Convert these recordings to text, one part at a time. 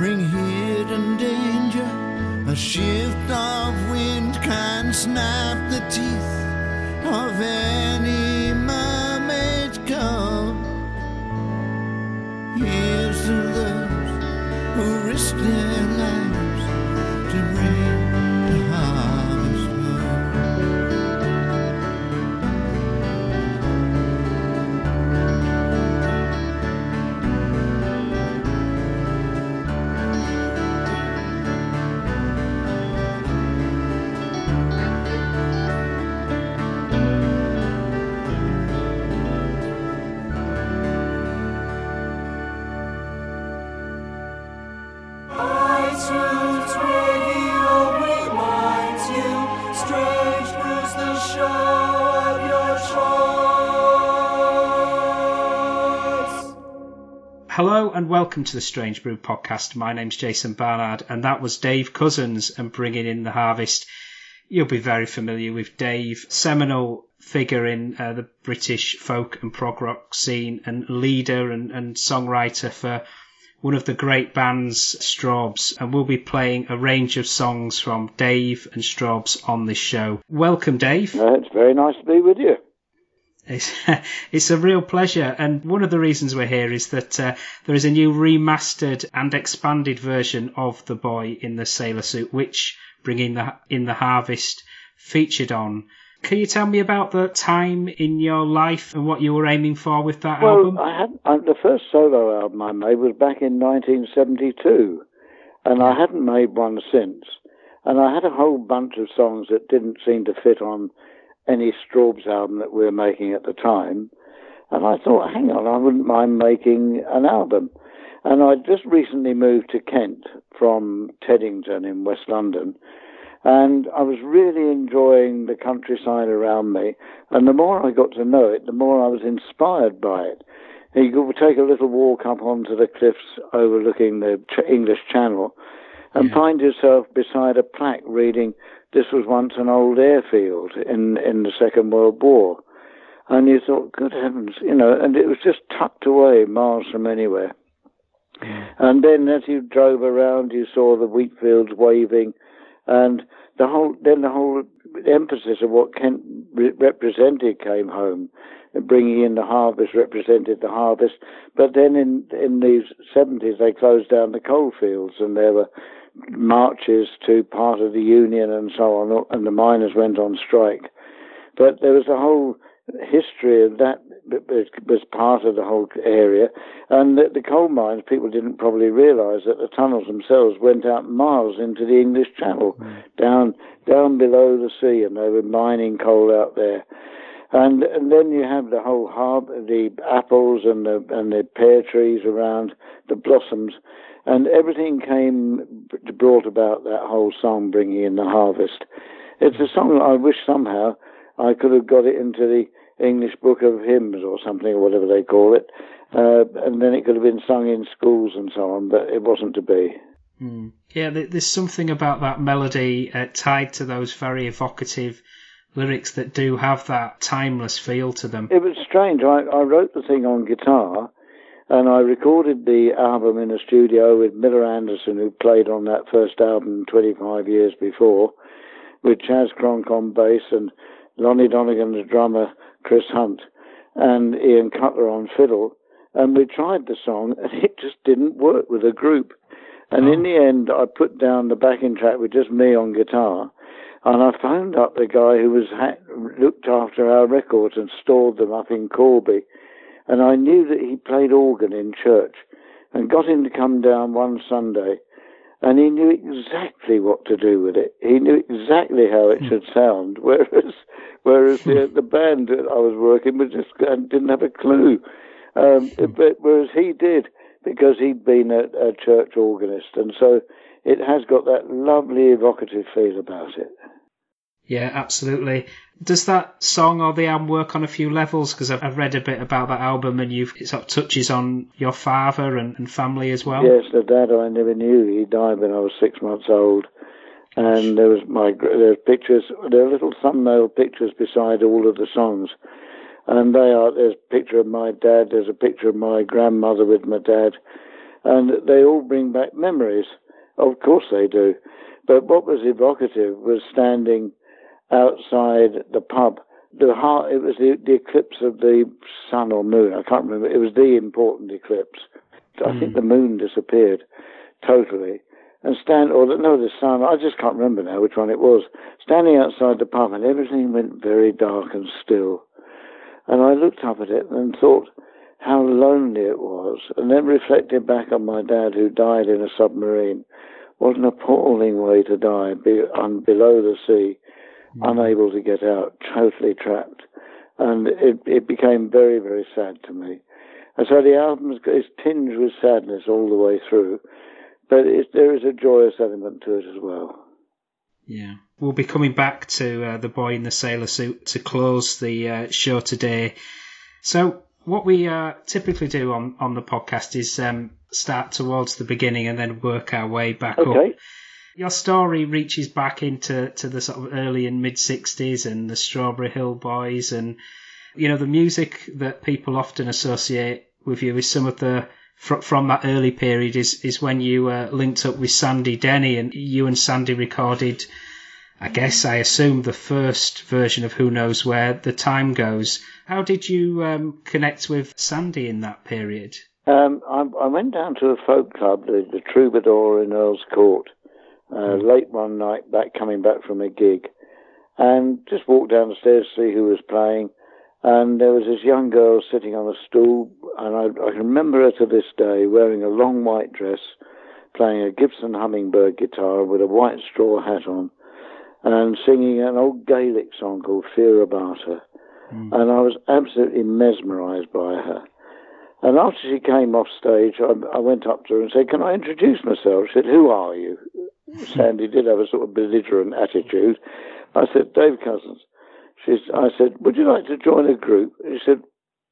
bring hidden danger. A shift of wind can snap the teeth of any mermaid. Come. and welcome to the Strange Brew podcast. My name's Jason Barnard, and that was Dave Cousins and bringing in the harvest. You'll be very familiar with Dave, seminal figure in uh, the British folk and prog rock scene, and leader and, and songwriter for one of the great bands, Strawbs, and we'll be playing a range of songs from Dave and Strawbs on this show. Welcome, Dave. Uh, it's very nice to be with you. It's, it's a real pleasure. And one of the reasons we're here is that uh, there is a new remastered and expanded version of The Boy in the Sailor Suit, which Bringing the, In the Harvest featured on. Can you tell me about the time in your life and what you were aiming for with that well, album? I had, uh, the first solo album I made was back in 1972, and I hadn't made one since. And I had a whole bunch of songs that didn't seem to fit on any Strawbs album that we were making at the time. And I thought, hang on, I wouldn't mind making an album. And I just recently moved to Kent from Teddington in West London. And I was really enjoying the countryside around me. And the more I got to know it, the more I was inspired by it. You could take a little walk up onto the cliffs overlooking the English Channel and Yeah. find yourself beside a plaque reading, This was once an old airfield in, in the Second World War. And you thought, good heavens, you know, and it was just tucked away miles from anywhere. And then as you drove around, you saw the wheat fields waving, and the whole then the whole emphasis of what Kent re- represented came home, bringing in the harvest represented the harvest. But then in in the seventies they closed down the coal fields, and there were marches to part of the union and so on, and the miners went on strike. But there was a whole history of that was part of the whole area, and the, the coal mines people didn't probably realise that the tunnels themselves went out miles into the English Channel, hmm. down down below the sea, and they were mining coal out there. And and then you have the whole harbour, the apples and the and the pear trees around, the blossoms, and everything came brought about that whole song, bringing in the harvest. It's a song I wish somehow I could have got it into the English Book of Hymns or something, or whatever they call it, uh, and then it could have been sung in schools and so on, but it wasn't to be. Mm. Yeah, there's something about that melody uh, tied to those very evocative lyrics that do have that timeless feel to them. It was strange. I, I wrote the thing on guitar, and I recorded the album in a studio with Miller Anderson, who played on that first album 25 years before, with Chas Cronk on bass and Lonnie Donegan, the drummer, Chris Hunt, and Ian Cutler on fiddle. And we tried the song, and it just didn't work with a group. And in the end, I put down the backing track with just me on guitar. And I phoned up the guy who was ha- looked after our records and stored them up in Corby. And I knew that he played organ in church and got him to come down one Sunday. And he knew exactly what to do with it. He knew exactly how it hmm. should sound. Whereas, whereas the, hmm. the band that I was working with just didn't have a clue. Um, hmm. but whereas he did, because he'd been a, a church organist, and so it has got that lovely evocative feel about it. Yeah, absolutely. Does that song or the album work on a few levels? Because I've, read a bit about that album, and you've it sort of touches on your father and, and family as well. Yes, the dad I never knew. He died when I was six months old, and there was my there's pictures. There are little thumbnail pictures beside all of the songs, and they are. There's a picture of my dad. There's a picture of my grandmother with my dad, and they all bring back memories. Of course they do. But what was evocative was standing outside the pub. The heart, it was the, the eclipse of the sun or moon. I can't remember. It was the important eclipse. I think the hmm. moon disappeared totally. And stand, or the, no, the sun. I just can't remember now which one it was. Standing outside the pub, and everything went very dark and still. And I looked up at it and thought how lonely it was, and then reflected back on my dad who died in a submarine. What an appalling way to die, be, on, below the sea, unable to get out, totally trapped. And it, it became very, very sad to me. And so the album is tinged with sadness all the way through, but it, there is a joyous element to it as well. Yeah. We'll be coming back to uh, The Boy in the Sailor Suit to close the uh, show today. So, what we uh, typically do on, on the podcast is um, start towards the beginning and then work our way back up. Your story reaches back into to the sort of early and mid 60s and the Strawberry Hill Boys and you know the music that people often associate with you is some of the from that early period is is when you uh, linked up with Sandy Denny and you and Sandy recorded I guess I assume the first version of Who Knows Where the Time Goes. How did you um, connect with Sandy in that period? Um, I, I went down to a folk club, the, the Troubadour in Earl's Court, uh, late one night, back coming back from a gig, and just walked down the stairs to see who was playing. And there was this young girl sitting on a stool, and I, I can remember her to this day wearing a long white dress, playing a Gibson Hummingbird guitar with a white straw hat on, and singing an old Gaelic song called Fear a' Bhàta. And I was absolutely mesmerized by her. And after she came off stage, I, I went up to her and said, Can I introduce myself? She said, Who are you? Sandy did have a sort of belligerent attitude. I said, Dave Cousins. She, I said, Would you like to join a group? She said,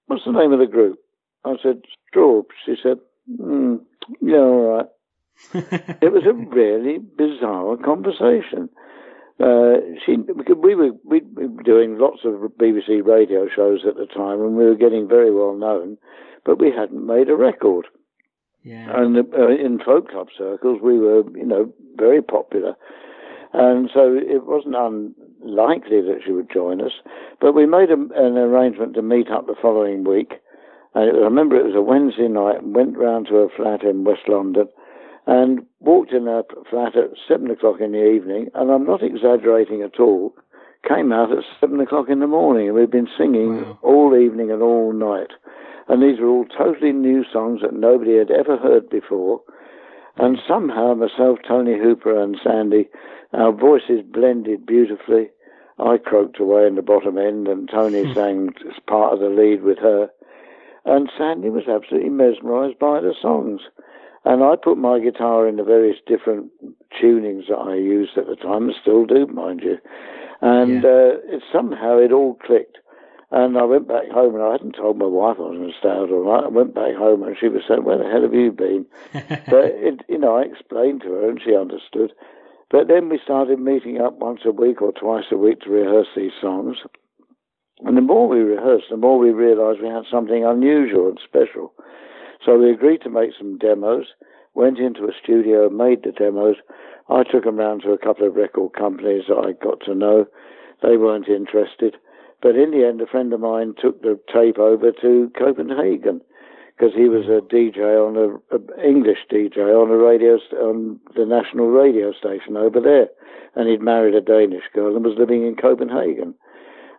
What's the name of the group? I said, Straub. She said, mm, Yeah, all right. it was a really bizarre conversation. Uh, she, because we were we were doing lots of BBC radio shows at the time, and we were getting very well known, but we hadn't made a record. Yeah. And uh, in folk club circles, we were, you know, very popular. And so it wasn't unlikely that she would join us. But we made a, an arrangement to meet up the following week. And was, I remember it was a Wednesday night and went round to her flat in West London and walked in her flat at seven o'clock in the evening. And I'm not exaggerating at all. Came out at seven o'clock in the morning and we've been singing Wow. all evening and all night. And these were all totally new songs that nobody had ever heard before. And somehow myself, Tony Hooper and Sandy, our voices blended beautifully. I croaked away in the bottom end and Tony sang as part of the lead with her. And Sandy was absolutely mesmerized by the songs. And I put my guitar in the various different tunings that I used at the time, and still do, mind you. And uh, it, somehow it all clicked. And I went back home, and I hadn't told my wife I was going to stay out all night. I went back home, and she was saying, "Where the hell have you been?" but it, you know, I explained to her, and she understood. But then we started meeting up once a week or twice a week to rehearse these songs. And the more we rehearsed, the more we realised we had something unusual and special. So we agreed to make some demos, went into a studio made the demos. I took them round to a couple of record companies that I got to know. They weren't interested. But in the end, a friend of mine took the tape over to Copenhagen because he was a mm. DJ on a, a English DJ on a radio st- on the national radio station over there, and he'd married a Danish girl and was living in Copenhagen.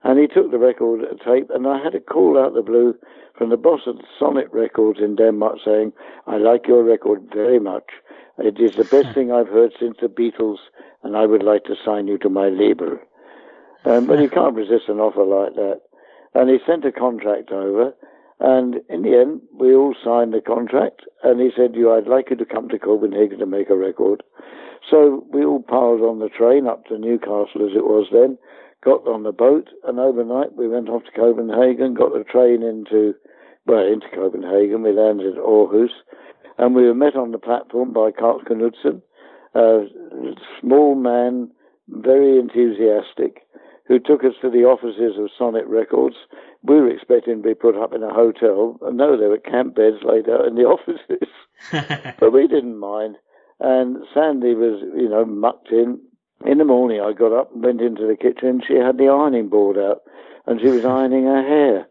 And he took the record tape, and I had a call out the blue from the boss of Sonet Records in Denmark saying, "I like your record very much. It is the best thing I've heard since the Beatles, and I would like to sign you to my label." Um, but you can't resist an offer like that. And he sent a contract over, and in the end, we all signed the contract. And he said, "You, I'd like you to come to Copenhagen to make a record." So we all piled on the train up to Newcastle, as it was then. Got on the boat, and overnight we went off to Copenhagen. Got the train into, well, into Copenhagen. We landed at Aarhus, and we were met on the platform by Carl Knudsen, a small man, very enthusiastic, who took us to the offices of Sonet Records. We were expecting to be put up in a hotel, and no, there were camp beds laid out in the offices. but we didn't mind. And Sandy was, you know, mucked in. In the morning, I got up and went into the kitchen. She had the ironing board out, and she was ironing her hair.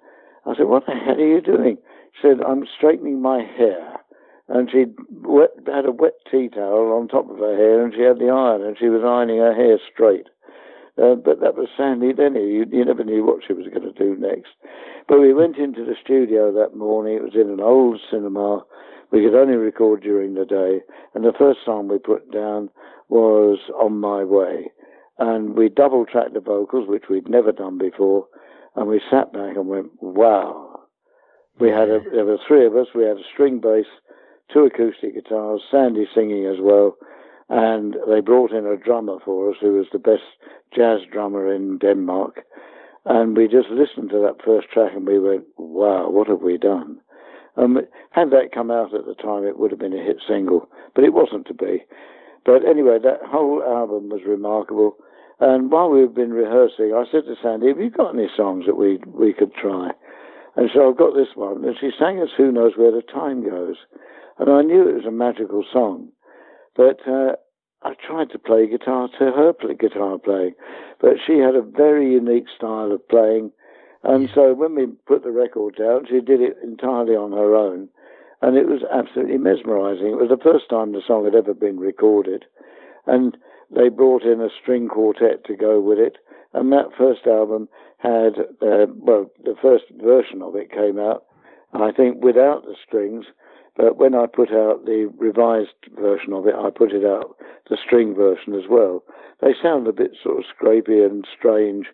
I said, "What the hell are you doing?" She said, "I'm straightening my hair." And she had a wet tea towel on top of her hair, and she had the iron, and she was ironing her hair straight. Uh, but that was Sandy Denny. You, you never knew what she was going to do next. But we went into the studio that morning. It was in an old cinema. We could only record during the day. And the first song we put down was On My Way. And we double tracked the vocals, which we'd never done before. And we sat back and went, wow. We had a, there were three of us. We had a string bass, two acoustic guitars, Sandy singing as well. And they brought in a drummer for us who was the best jazz drummer in Denmark. And we just listened to that first track and we went, wow, what have we done? Um, had that come out at the time, it would have been a hit single, but it wasn't to be. But anyway, that whole album was remarkable. And while we've been rehearsing, I said to Sandy, "Have you got any songs that we we could try?" And so I've got this one, and she sang us "Who Knows Where the Time Goes," and I knew it was a magical song, but uh, I tried to play guitar to her guitar playing, but she had a very unique style of playing, and so when we put the record down, she did it entirely on her own, and it was absolutely mesmerizing. It was the first time the song had ever been recorded, and they brought in a string quartet to go with it. And that first album had, uh, well, the first version of it came out, I think, without the strings. But when I put out the revised version of it, I put it out the string version as well. They sound a bit sort of scrapey and strange,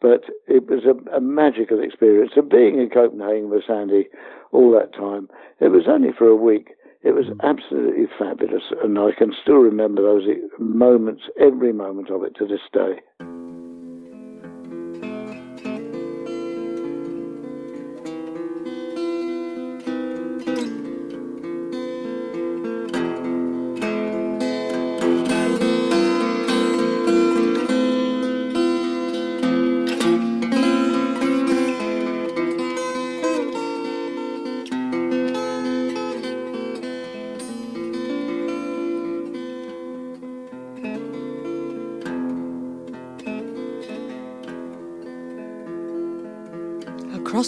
but it was a, a magical experience. And being in Copenhagen with Sandy all that time, it was only for a week. It was absolutely fabulous, and I can still remember those moments, every moment of it to this day.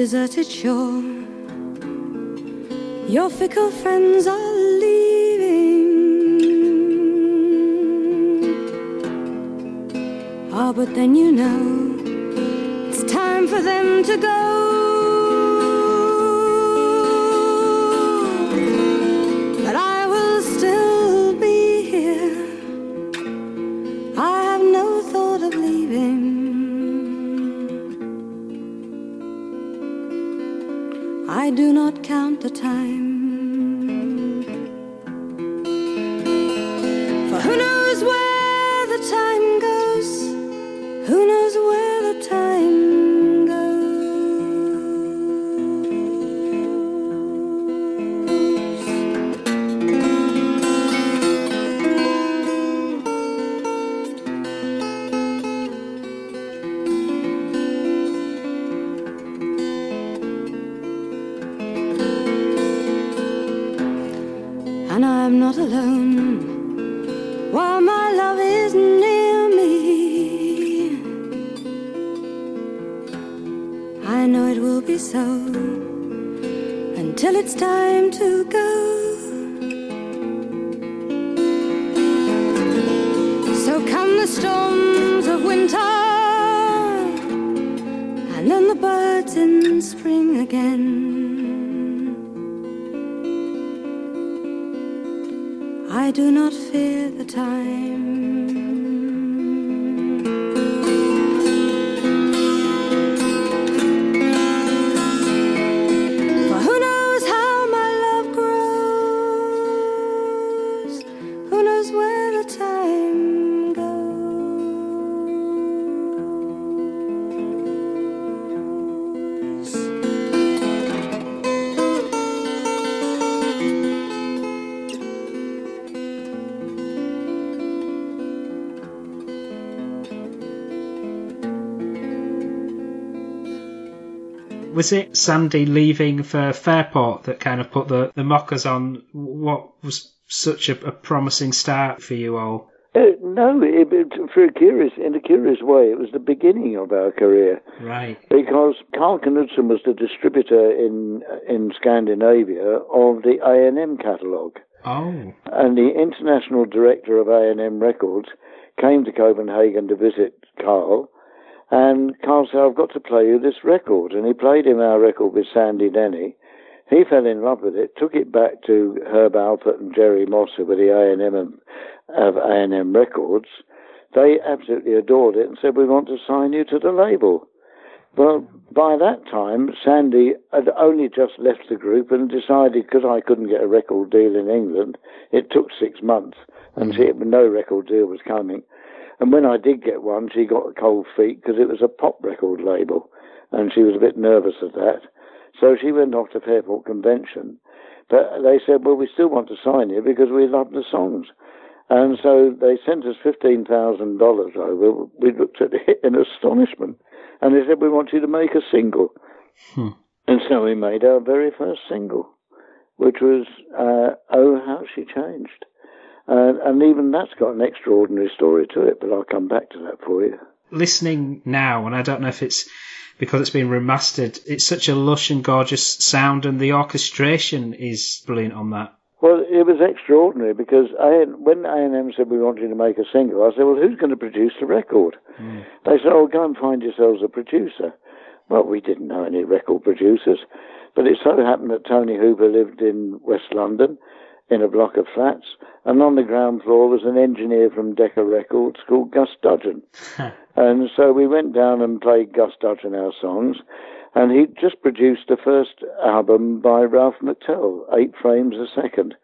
Deserted shore. Your fickle friends are leaving. Ah, but then you know it's time for them to go. Was it Sandy leaving for Fairport that kind of put the, the mockers on what was such a, a promising start for you all? Uh, no, it, it, for a curious, in a curious way, it was the beginning of our career Right. because Carl Knudsen was the distributor in in Scandinavia of the A&M catalogue. Oh. and the international director of A&M Records came to Copenhagen to visit Carl, And Carl said, I've got to play you this record. And he played him our record with Sandy Denny. He fell in love with it, took it back to Herb Alpert and Jerry Moss, were the A&M of A&M Records. They absolutely adored it and said, we want to sign you to the label. Well, by that time, Sandy had only just left the group and decided, because I couldn't get a record deal in England, it took six months, and she, no record deal was coming. And when I did get one, she got cold feet because it was a pop record label, and she was a bit nervous of that. So she went off to Fairport Convention. But they said, well, we still want to sign you because we love the songs. And so they sent us $15,000 over. We looked at it in astonishment. And they said, we want you to make a single. Hmm. And so we made our very first single, which was uh, Oh, How She Changed. Uh, and even that's got an extraordinary story to it, but I'll come back to that for you. Listening now, and I don't know if it's because it's been remastered, it's such a lush and gorgeous sound, and the orchestration is brilliant on that. Well, it was extraordinary because I, when A&M said we wanted to make a single, I said, well, who's going to produce the record? Mm. They said, oh, go and find yourselves a producer. Well, we didn't know any record producers, but it so happened that Tony Hooper lived in West London in a block of flats, and on the ground floor was an engineer from Decca Records called Gus Dudgeon. and so we went down and played Gus Dudgeon our songs, and he just produced the first album by Ralph McTell, Eight Frames a Second.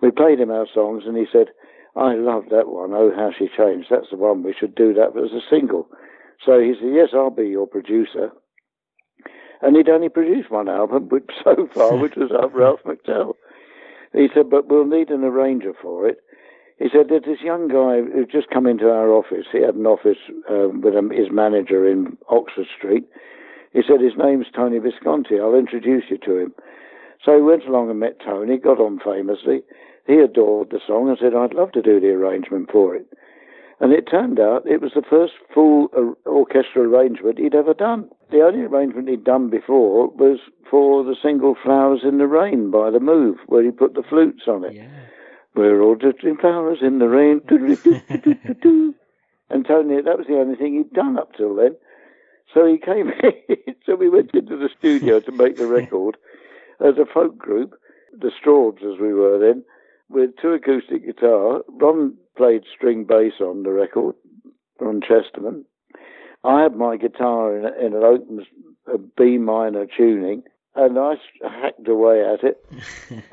We played him our songs, and he said, I love that one, Oh How She Changed. That's the one, we should do that as a single. So he said, yes, I'll be your producer. And he'd only produced one album which, so far, which was Ralph McTell. He said, but we'll need an arranger for it. He said that this young guy who'd just come into our office, he had an office um, with his manager in Oxford Street. He said, his name's Tony Visconti. I'll introduce you to him. So he went along and met Tony, got on famously. He adored the song and said, I'd love to do the arrangement for it. And it turned out it was the first full orchestral arrangement he'd ever done. The only arrangement he'd done before was for the single Flowers in the Rain by The Move, where he put the flutes on it. Yeah. We're all just in flowers in the rain. and Tony, that was the only thing he'd done up till then. So he came in, so we went into the studio to make the record as a folk group, the Strawbs as we were then, with two acoustic guitar. Ron played string bass on the record, Ron Chesterman. I had my guitar in, in an open a B minor tuning, and I hacked away at it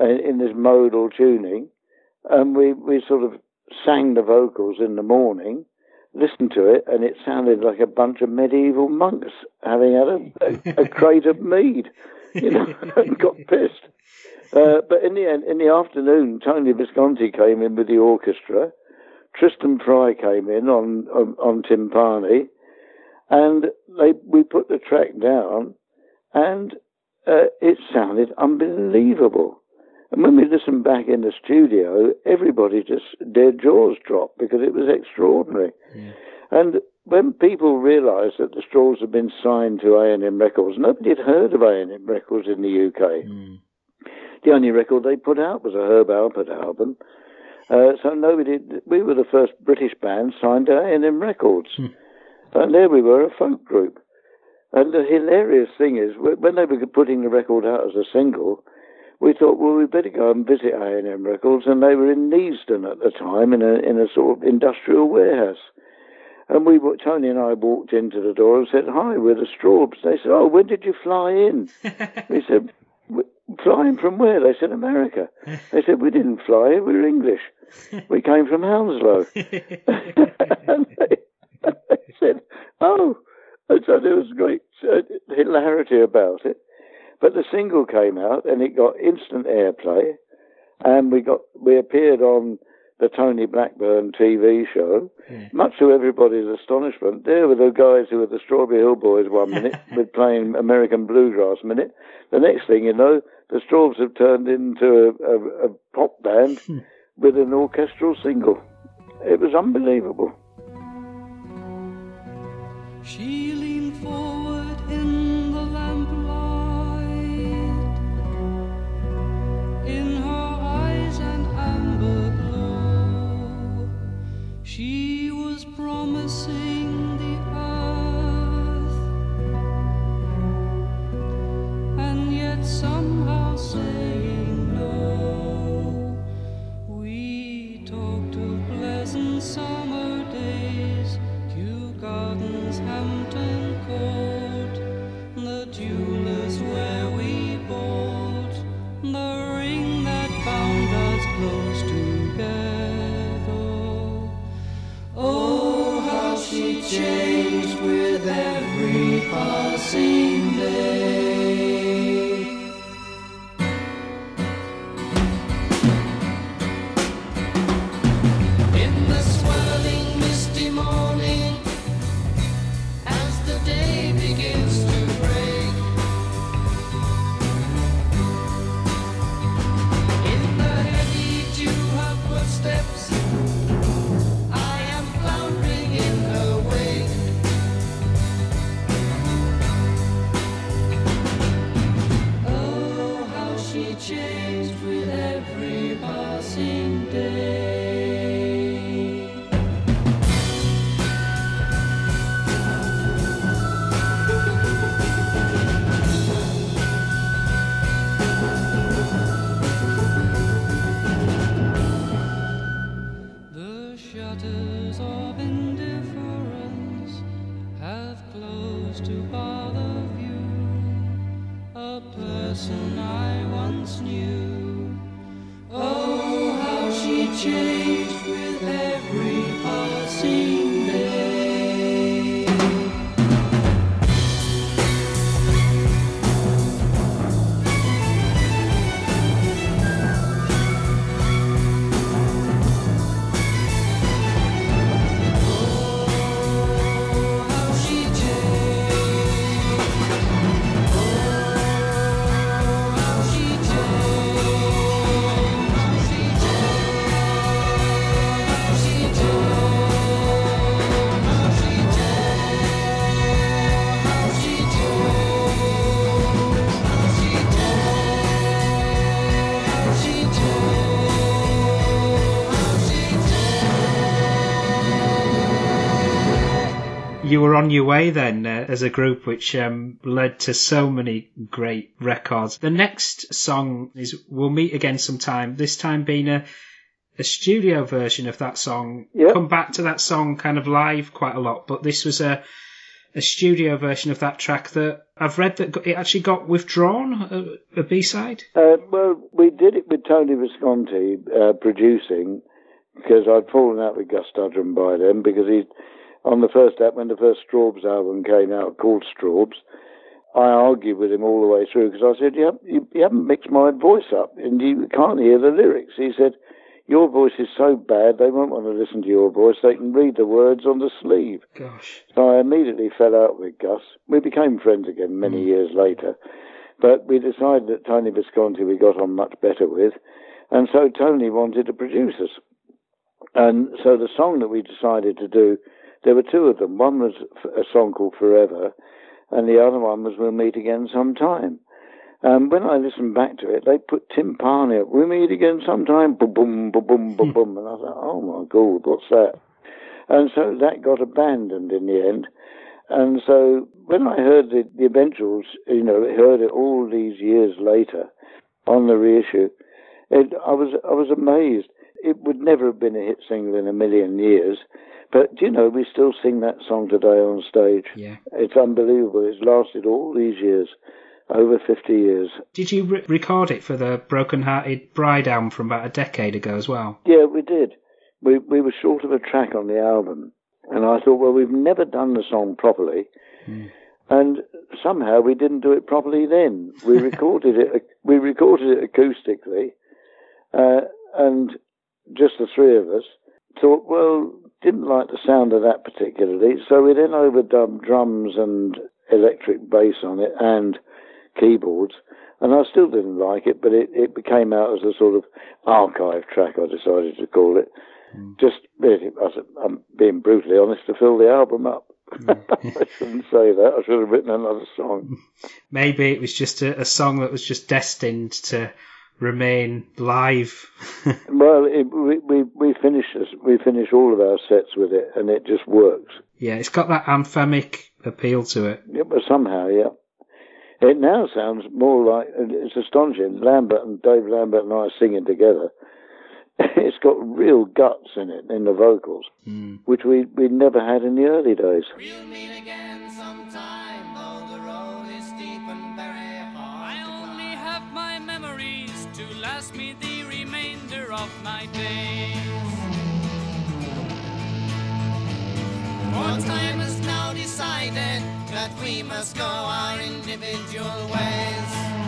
in this modal tuning, and we, we sort of sang the vocals in the morning, listened to it, and it sounded like a bunch of medieval monks having had a, a, a crate of mead, you know, and got pissed. Uh, but in the end, in the afternoon, Tony Visconti came in with the orchestra. Tristan Fry came in on on, on timpani, and they we put the track down, and uh, it sounded unbelievable. And when we listened back in the studio, everybody just their jaws dropped because it was extraordinary. Yeah. And when people realised that the Strawbs had been signed to A&M Records, nobody had heard of A&M Records in the UK. Mm. The only record they put out was a Herb Alpert album. Uh, so nobody, we were the first British band signed to A&M Records. Hmm. And there we were, a folk group. And the hilarious thing is, when they were putting the record out as a single, we thought, well, we better go and visit A&M Records, and they were in Neasden at the time, in a in a sort of industrial warehouse. And we, Tony and I, walked into the door and said, "Hi, we're the Strawbs." They said, "Oh, when did you fly in?" we said, "Flying from where?" They said, "America." They said, "We didn't fly. We're English. We came from Hounslow." and they, they said, "Oh." And so there was great uh, hilarity about it. But the single came out and it got instant airplay, and we got we appeared on the Tony Blackburn TV show. Yeah. Much to everybody's astonishment, there were the guys who were the Strawberry Hill Boys one minute with playing American bluegrass minute. The next thing you know, the Strawbs have turned into a, a, a pop band hmm. with an orchestral single. It was unbelievable. She leaned forward glow. Passing day. You were on your way then uh, as a group, which um, led to so many great records. The next song is "We'll Meet Again Sometime." This time being a a studio version of that song. Yep. Come back to that song kind of live quite a lot, but this was a a studio version of that track that I've read that it actually got withdrawn, a, a B side. Uh, well, we did it with Tony Visconti uh, producing because I'd fallen out with Gus Dudgeon by then because he, on the first app when the first Strawbs album came out called Strawbs, I argued with him all the way through because I said, you, you, you haven't mixed my voice up and you can't hear the lyrics. He said, your voice is so bad they won't want to listen to your voice. They can read the words on the sleeve. Gosh. So I immediately fell out with Gus. We became friends again many mm. years later. But we decided that Tony Visconti we got on much better with. And so Tony wanted to produce us. And so the song that we decided to do, there were two of them. One was a song called Forever, and the other one was We'll Meet Again Sometime. Um, when I listened back to it, they put timpani up. We'll meet again sometime. Boom, boom, boom, boom, boom, boom. And I thought, oh my God, what's that? And so that got abandoned in the end. And so when I heard the, the eventuals, you know, heard it all these years later on the reissue, it, I was I was amazed. It would never have been a hit single in a million years, but you know, we still sing that song today on stage. Yeah. It's unbelievable. It's lasted all these years, over 50 years. Did you re- record it for the Broken Hearted Bride album from about a decade ago as well? Yeah, we did. We we were short of a track on the album, and I thought, well, we've never done the song properly, and somehow we didn't do it properly. Then we recorded it. We recorded it acoustically, uh, and just the three of us thought, well, didn't like the sound of that particularly, so we then overdubbed drums and electric bass on it and keyboards. And I still didn't like it, but it, it became out as a sort of archive track, I decided to call it. Hmm. Just really, I'm being brutally honest, to fill the album up. Hmm. I shouldn't say that. I should have written another song. Maybe it was just a, a song that was just destined to remain live. Well, it, we, we we finish we finish all of our sets with it, and it just works. yeah, it's got that anthemic appeal to it. Yeah, but somehow, yeah. It now sounds more like it's astonishing. Lambert and Dave Lambert and I are singing together. It's got real guts in it in the vocals, hmm. which we we never had in the early days. To me the remainder of my days. For time has now decided that we must go our individual ways.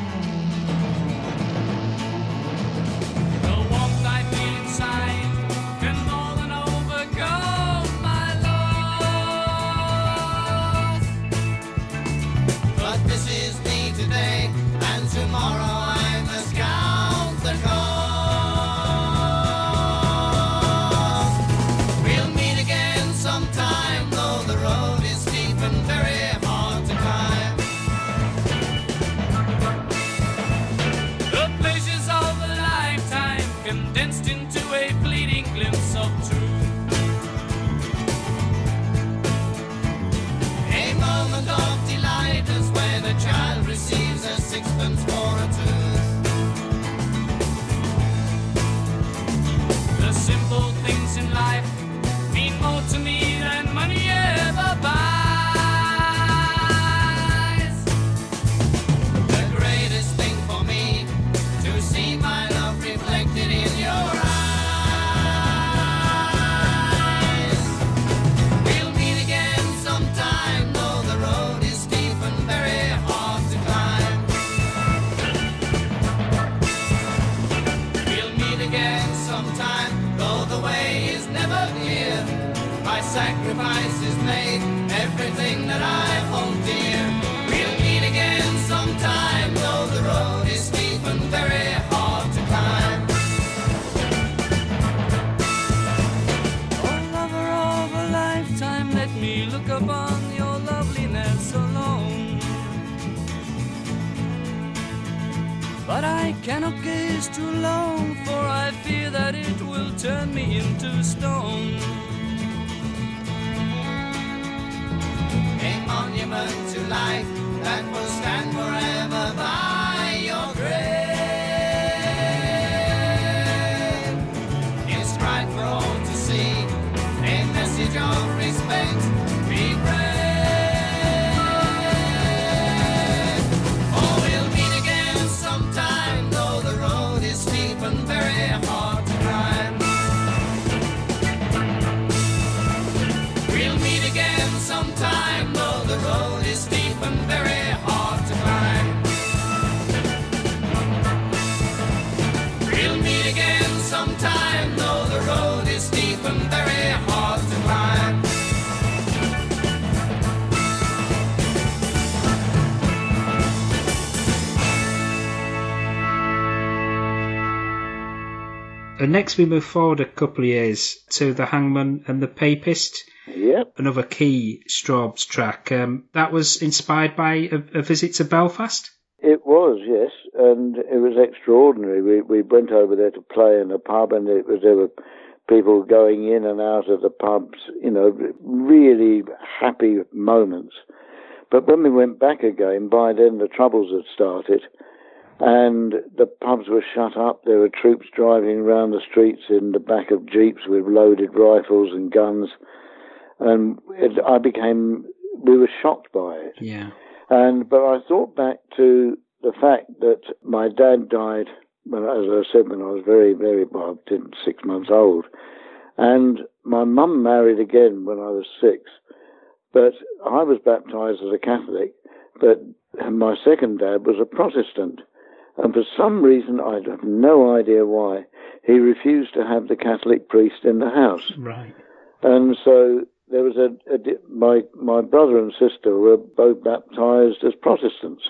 Next we move forward a couple of years to The Hangman and the Papist, Yep. another key Strawbs track. Um, that was inspired by a, a visit to Belfast? It was, yes, and it was extraordinary. We we went over there to play in a pub, and it was there were people going in and out of the pubs. You know, really happy moments. But when we went back again, by then the troubles had started, and the pubs were shut up. There were troops driving around the streets in the back of jeeps with loaded rifles and guns, and it, I became. We were shocked by it. Yeah. And but I thought back to the fact that my dad died, when, as I said, when I was very, very well, six months old, and my mum married again when I was six. But I was baptized as a Catholic, but my second dad was a Protestant, and for some reason I have no idea why he refused to have the Catholic priest in the house. Right. And so there was a, a my my brother and sister were both baptized as Protestants.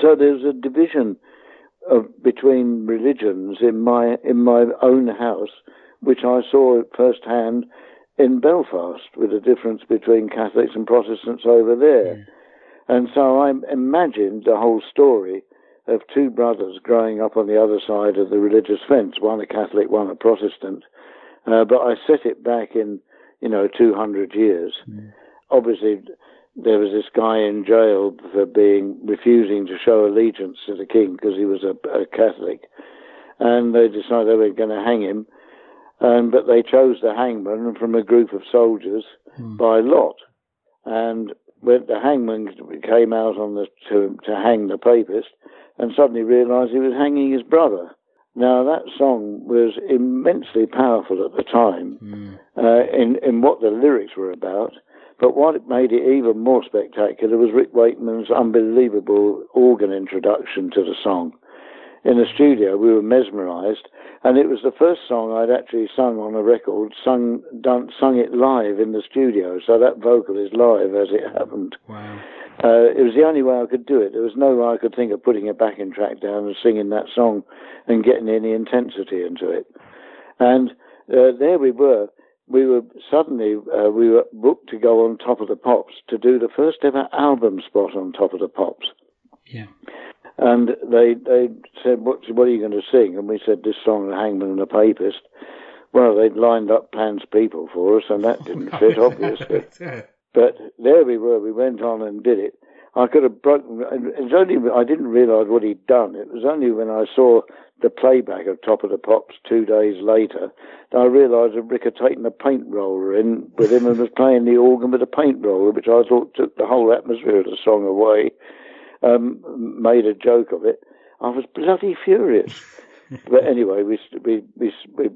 So there was a division of between religions in my in my own house, which I saw firsthand in Belfast, with the difference between Catholics and Protestants over there. And so I imagined the whole story of two brothers growing up on the other side of the religious fence, one a Catholic, one a Protestant. Uh, but I set it back in, you know, 200 years. Obviously, there was this guy in jail for being refusing to show allegiance to the king because he was a, a Catholic, and they decided they were going to hang him. And but they chose the hangman from a group of soldiers by lot, and when the hangman came out on the to, to hang the papist, and suddenly realised he was hanging his brother. Now that song was immensely powerful at the time, uh, in in what the lyrics were about, But what made it even more spectacular was Rick Wakeman's unbelievable organ introduction to the song. In the studio, we were mesmerized, and it was the first song I'd actually sung on a record, sung, done, sung it live in the studio. So that vocal is live as it happened. Wow. Uh, it was the only way I could do it. There was no way I could think of putting a backing track down and singing that song and getting any intensity into it. And uh, there we were. We were suddenly uh, we were booked to go on Top of the Pops to do the first ever album spot on Top of the Pops. Yeah. And they they said, "What what are you going to sing?" And we said, "This song, The Hangman and the Papist." Well, they'd lined up Pan's People for us, and that didn't fit, obviously. But there we were. We went on and did it. I could have broken. It's only I didn't realise what he'd done. It was only when I saw the playback of Top of the Pops two days later that I realised that Rick had taken a paint roller in with him and was playing the organ with a paint roller, which I thought took the whole atmosphere of the song away. Um, made a joke of it. I was bloody furious. but anyway, we we we we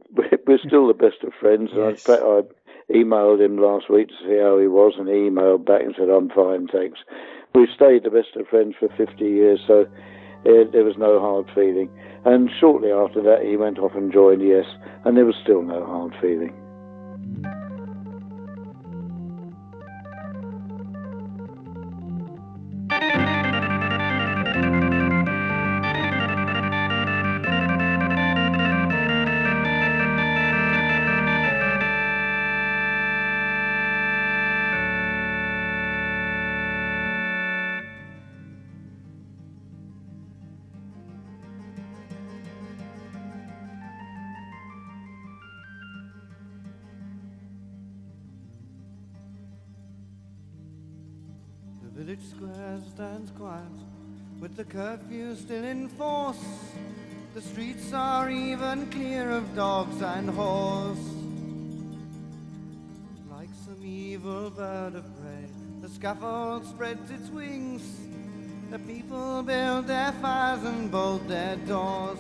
we're still the best of friends. Yes. I, I emailed him last week to see how he was, and he emailed back and said, "I'm fine, thanks." We've stayed the best of friends for 50 years, so uh, there was no hard feeling. And shortly after that, he went off and joined Yes, and there was still no hard feeling. Curfew still in force. The streets are even clear of dogs and horse. Like some evil bird of prey, the scaffold spreads its wings. The people build their fires and bolt their doors.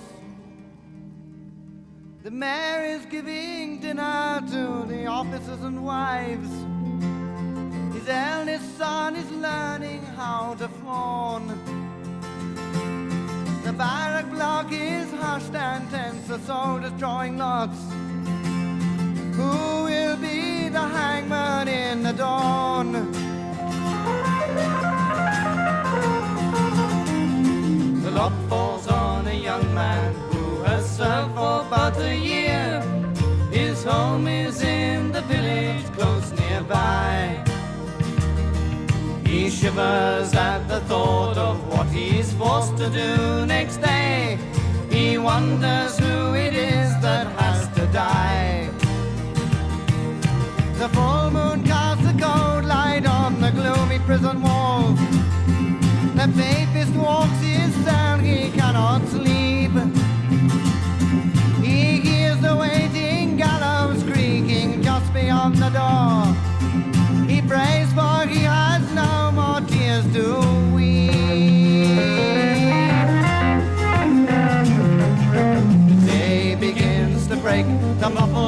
The mayor is giving dinner to the officers and wives. His eldest son is learning how to fawn. Barrack block is hushed and tense, the soldiers drawing lots. Who will be the hangman in the dawn? The lot falls on a young man who has served for but a year. His home is in the village close nearby. He shivers at the thought of what he's forced to do next day. He wonders who it is that has to die. The full moon casts a cold light on the gloomy prison walls. The papist walks his cell, he cannot sleep. Break, the muffled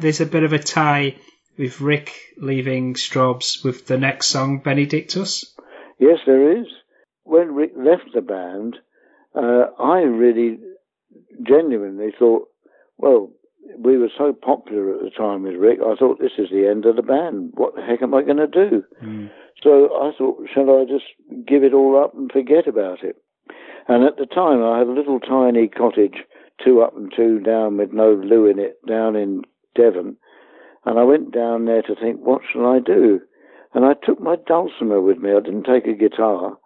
there's a bit of a tie with Rick leaving Strawbs with the next song, Benedictus? Yes, there is. When Rick left the band, uh, I really genuinely thought, well, we were so popular at the time with Rick, I thought this is the end of the band. What the heck am I going to do? Mm. So I thought, shall I just give it all up and forget about it? And at the time, I had a little tiny cottage, two up and two down, with no loo in it, down in Devon. And I went down there to think, what shall I do? And I took my dulcimer with me. I didn't take a guitar.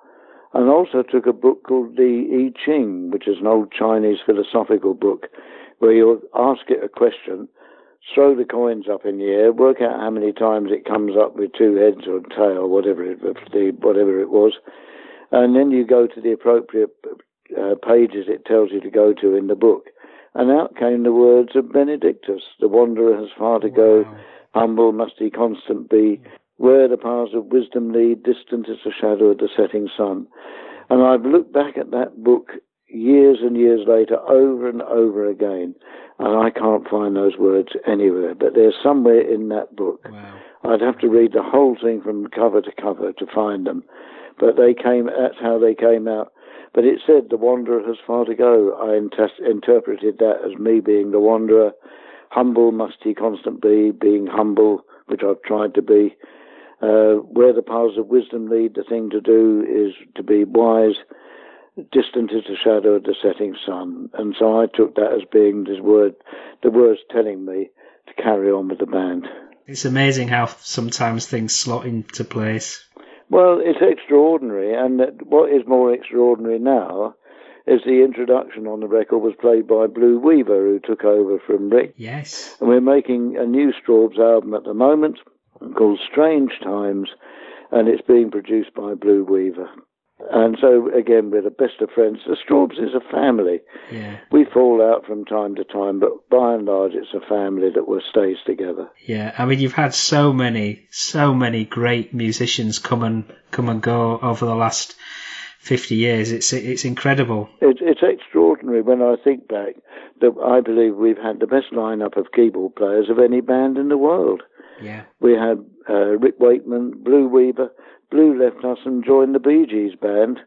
And also took a book called the I Ching, which is an old Chinese philosophical book, where you ask it a question, throw the coins up in the air, work out how many times it comes up with two heads or a tail, whatever it, whatever it was, and then you go to the appropriate uh, pages it tells you to go to in the book. And out came the words of Benedictus, the wanderer has far to go, humble must he constant be, where the paths of wisdom lead, distant is the shadow of the setting sun. And I've looked back at that book years and years later, over and over again, and I can't find those words anywhere, but they're somewhere in that book. Wow. I'd have to read the whole thing from cover to cover to find them, but they came, that's how they came out. But it said, the wanderer has far to go. I interpreted that as me being the wanderer. Humble must he constant be, being humble, which I've tried to be. Uh, where the paths of wisdom lead, the thing to do is to be wise. Distant is the shadow of the setting sun. And so I took that as being this word, the words telling me to carry on with the band. It's amazing how sometimes things slot into place. Well, it's extraordinary, and what is more extraordinary now is the introduction on the record was played by Blue Weaver, who took over from Rick. Yes. And we're making a new Strawbs album at the moment called Strange Times, and it's being produced by Blue Weaver. And so, again, we're the best of friends. The Strawbs is a family. Yeah. We fall out from time to time, but by and large, it's a family that will stays together. Yeah. I mean, you've had so many, so many great musicians come and come and go over the last fifty years. It's it's incredible. It's, it's extraordinary when I think back that I believe we've had the best lineup of keyboard players of any band in the world. Yeah. We had uh, Rick Wakeman, Blue Weaver. Blue left us and joined the Bee Gees band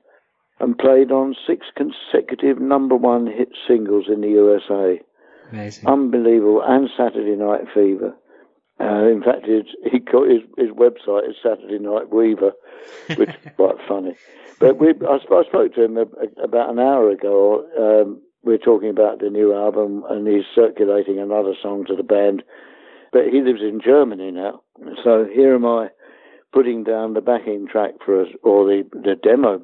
and played on six consecutive number one hit singles in the USA. Amazing. Unbelievable. And Saturday Night Fever. Uh, in fact, his, he got his, his website is Saturday Night Weaver, which is quite funny. But we, I, I spoke to him about an hour ago. Um, we are talking about the new album, and he's circulating another song to the band. But he lives in Germany now, so here am I putting down the backing track for us, or the, the demo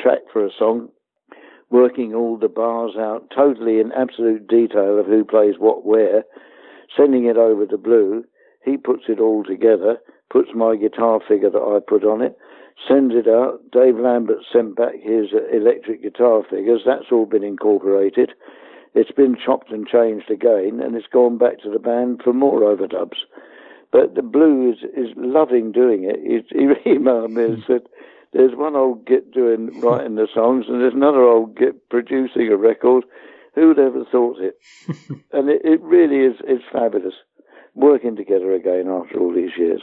track for a song, working all the bars out totally in absolute detail of who plays what where, sending it over to Blue. He puts it all together, puts my guitar figure that I put on it, sends it out. Dave Lambert sent back his electric guitar figures. That's all been incorporated. It's been chopped and changed again, and it's gone back to the band for more overdubs. But the Blue is, is loving doing it. He, he emailed me and hmm. said, "There's one old git doing writing the songs, and there's another old git producing a record. Who'd ever thought it?" and it, it really is it's fabulous working together again after all these years.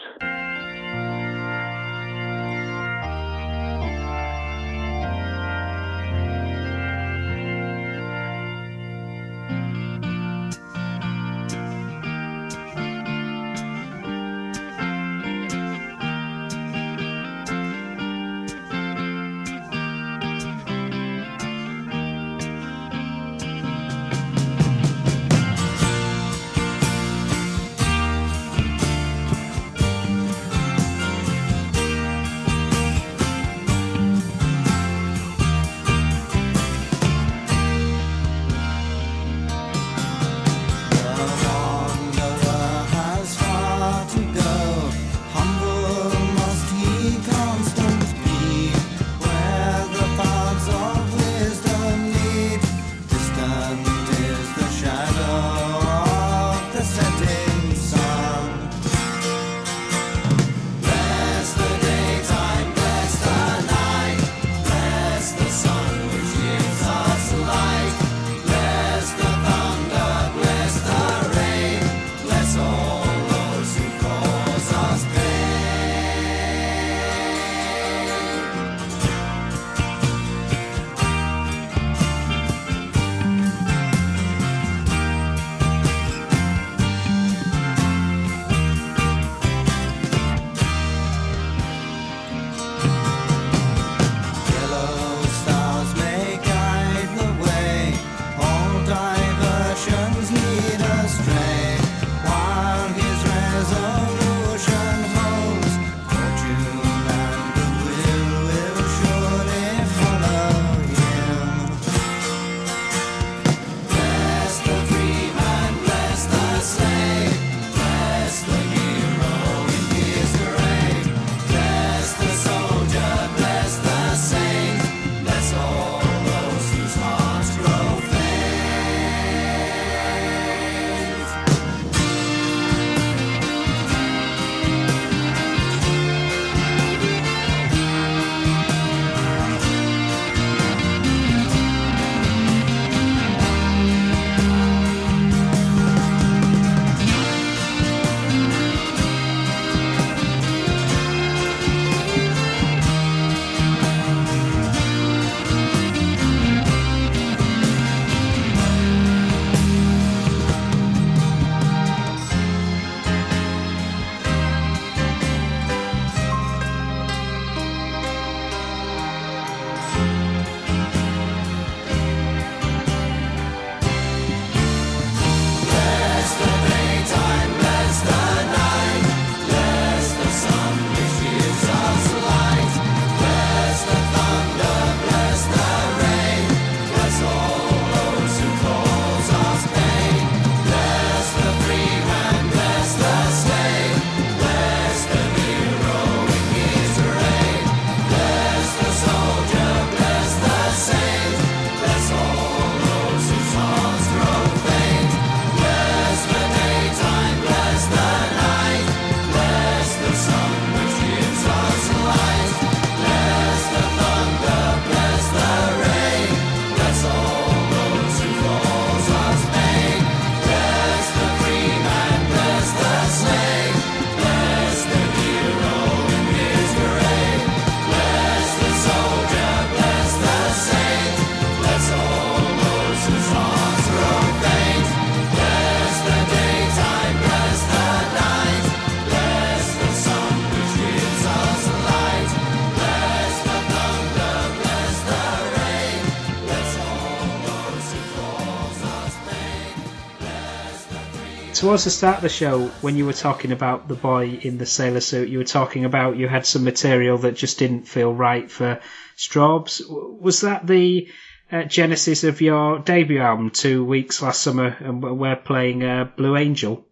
Towards the start of the show, when you were talking about the boy in the sailor suit, you were talking about you had some material that just didn't feel right for Strawbs. Was that the uh, genesis of your debut album, Two Weeks Last Summer, and we're playing uh, Blue Angel?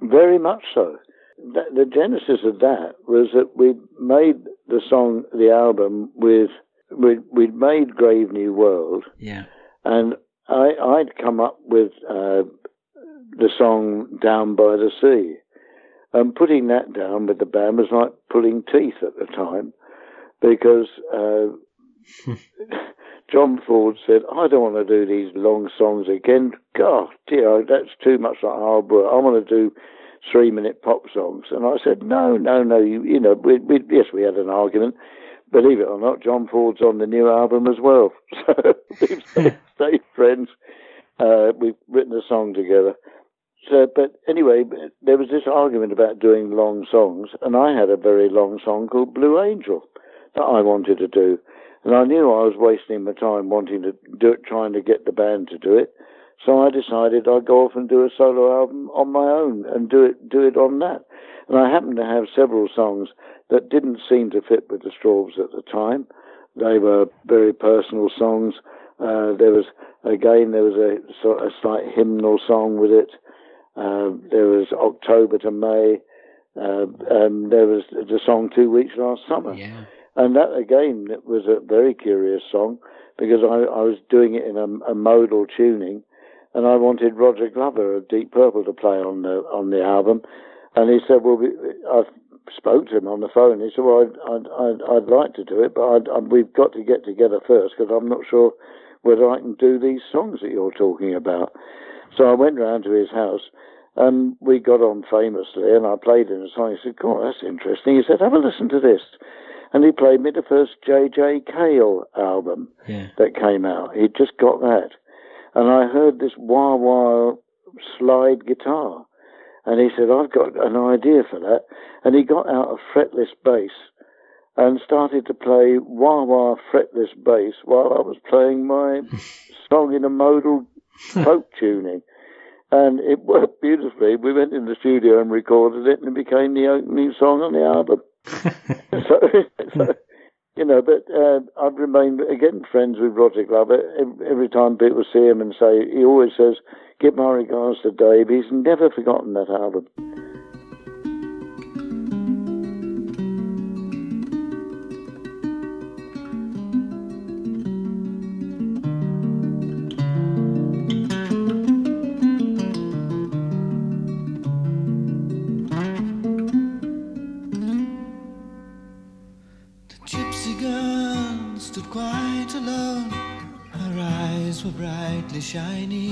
Very much so. The, the genesis of that was that we made the song, the album, with we'd, we'd made Grave New World, Yeah. and I, I'd come up with uh, the song Down by the Sea. And putting that down with the band was like pulling teeth at the time because uh, John Ford said, I don't want to do these long songs again. God, dear, that's too much like hard work. I want to do three minute pop songs. And I said, no, no, no. You, you know, we, we, yes, we had an argument. Believe it or not, John Ford's on the new album as well. So we've stayed, stayed friends. Uh, we've written a song together. So, but anyway, there was this argument about doing long songs, and I had a very long song called Blue Angel that I wanted to do. And I knew I was wasting my time wanting to do it, trying to get the band to do it. So I decided I'd go off and do a solo album on my own and do it, do it on that. And I happened to have several songs that didn't seem to fit with the Strawbs at the time. They were very personal songs. Uh, there was, again, there was a of slight hymnal song with it. Uh, there was October to May. Uh, um, there was the song Two Weeks Last Summer. Yeah. And that again it was a very curious song because I, I was doing it in a, a modal tuning, and I wanted Roger Glover of Deep Purple to play on the on the album, and he said, "Well, we, I spoke to him on the phone. He said, "Well, I'd I'd, I'd, I'd like to do it, but I'd, i we've got to get together first because I'm not sure whether I can do these songs that you're talking about." So I went round to his house. And we got on famously, and I played him a song. He said, God, that's interesting. He said, have a listen to this and he played me the first J.J. Cale album Yeah. that came out. He'd just got that. And I heard this wah wah slide guitar. And he said, I've got an idea for that. And he got out a fretless bass and started to play wah wah fretless bass while I was playing my song in a modal folk tuning. And it worked beautifully. We went in the studio and recorded it, and it became the opening song on the album. so, so, you know, but uh, I've remained again friends with Roger Glover. Every, every time people see him and say, he always says, "Give my regards to Dave." He's never forgotten that album. Shining.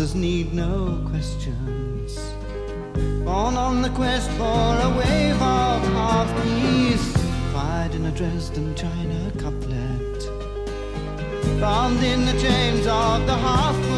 answers need no questions. Born on the quest for a wave of half peace, fried in a Dresden china couplet, bound in the chains of the half.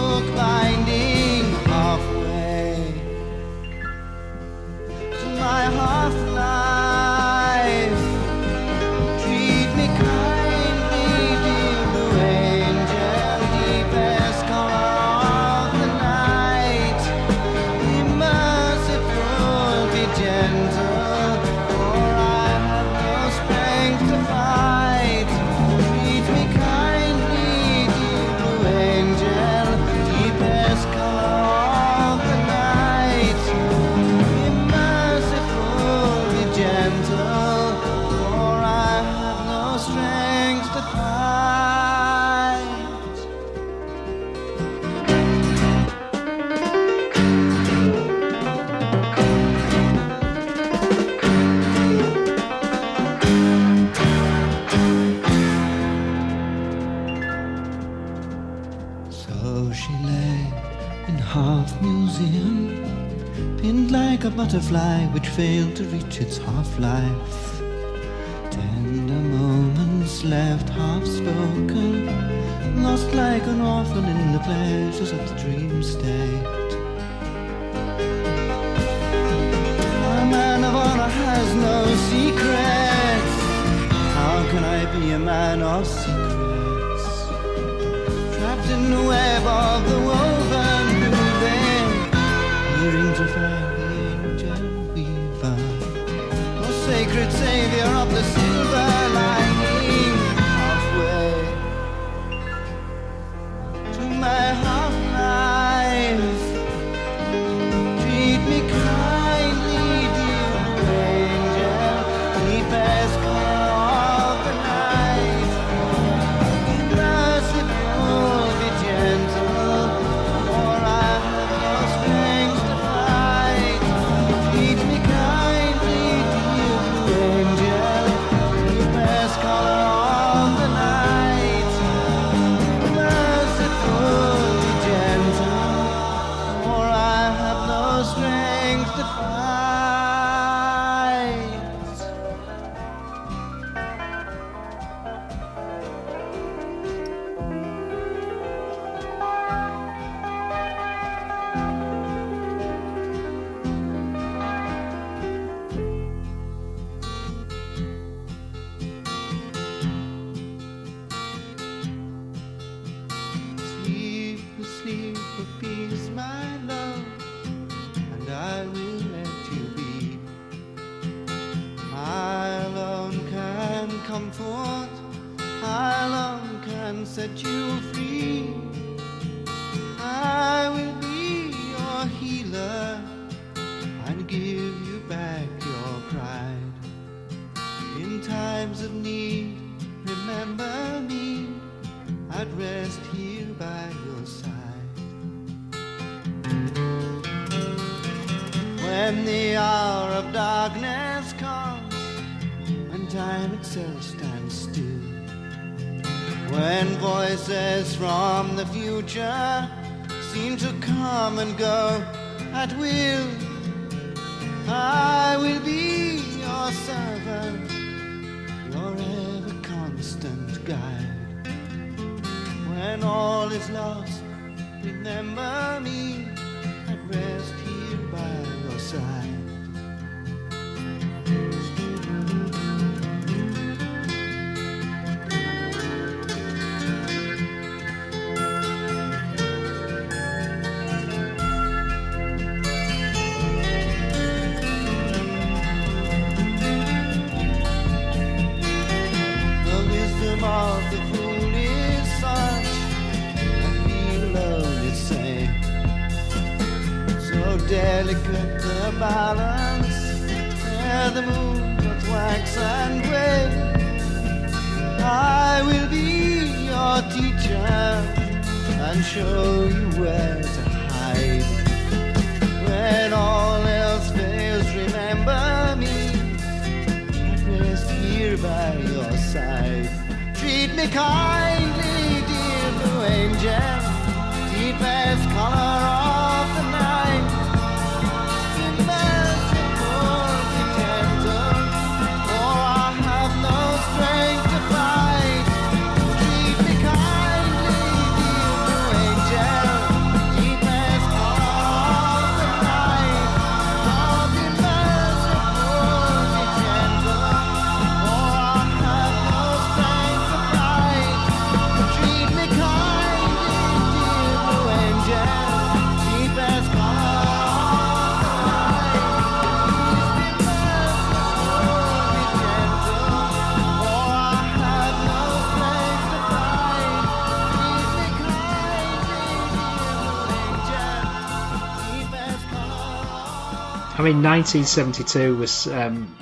failed to reach its half life. Tender moments left half spoken, lost like an orphan in the pleasures of the dream state. seem to come and go at will. I will be your servant, your ever constant guide. When all is lost, remember. I mean, 1972 was um,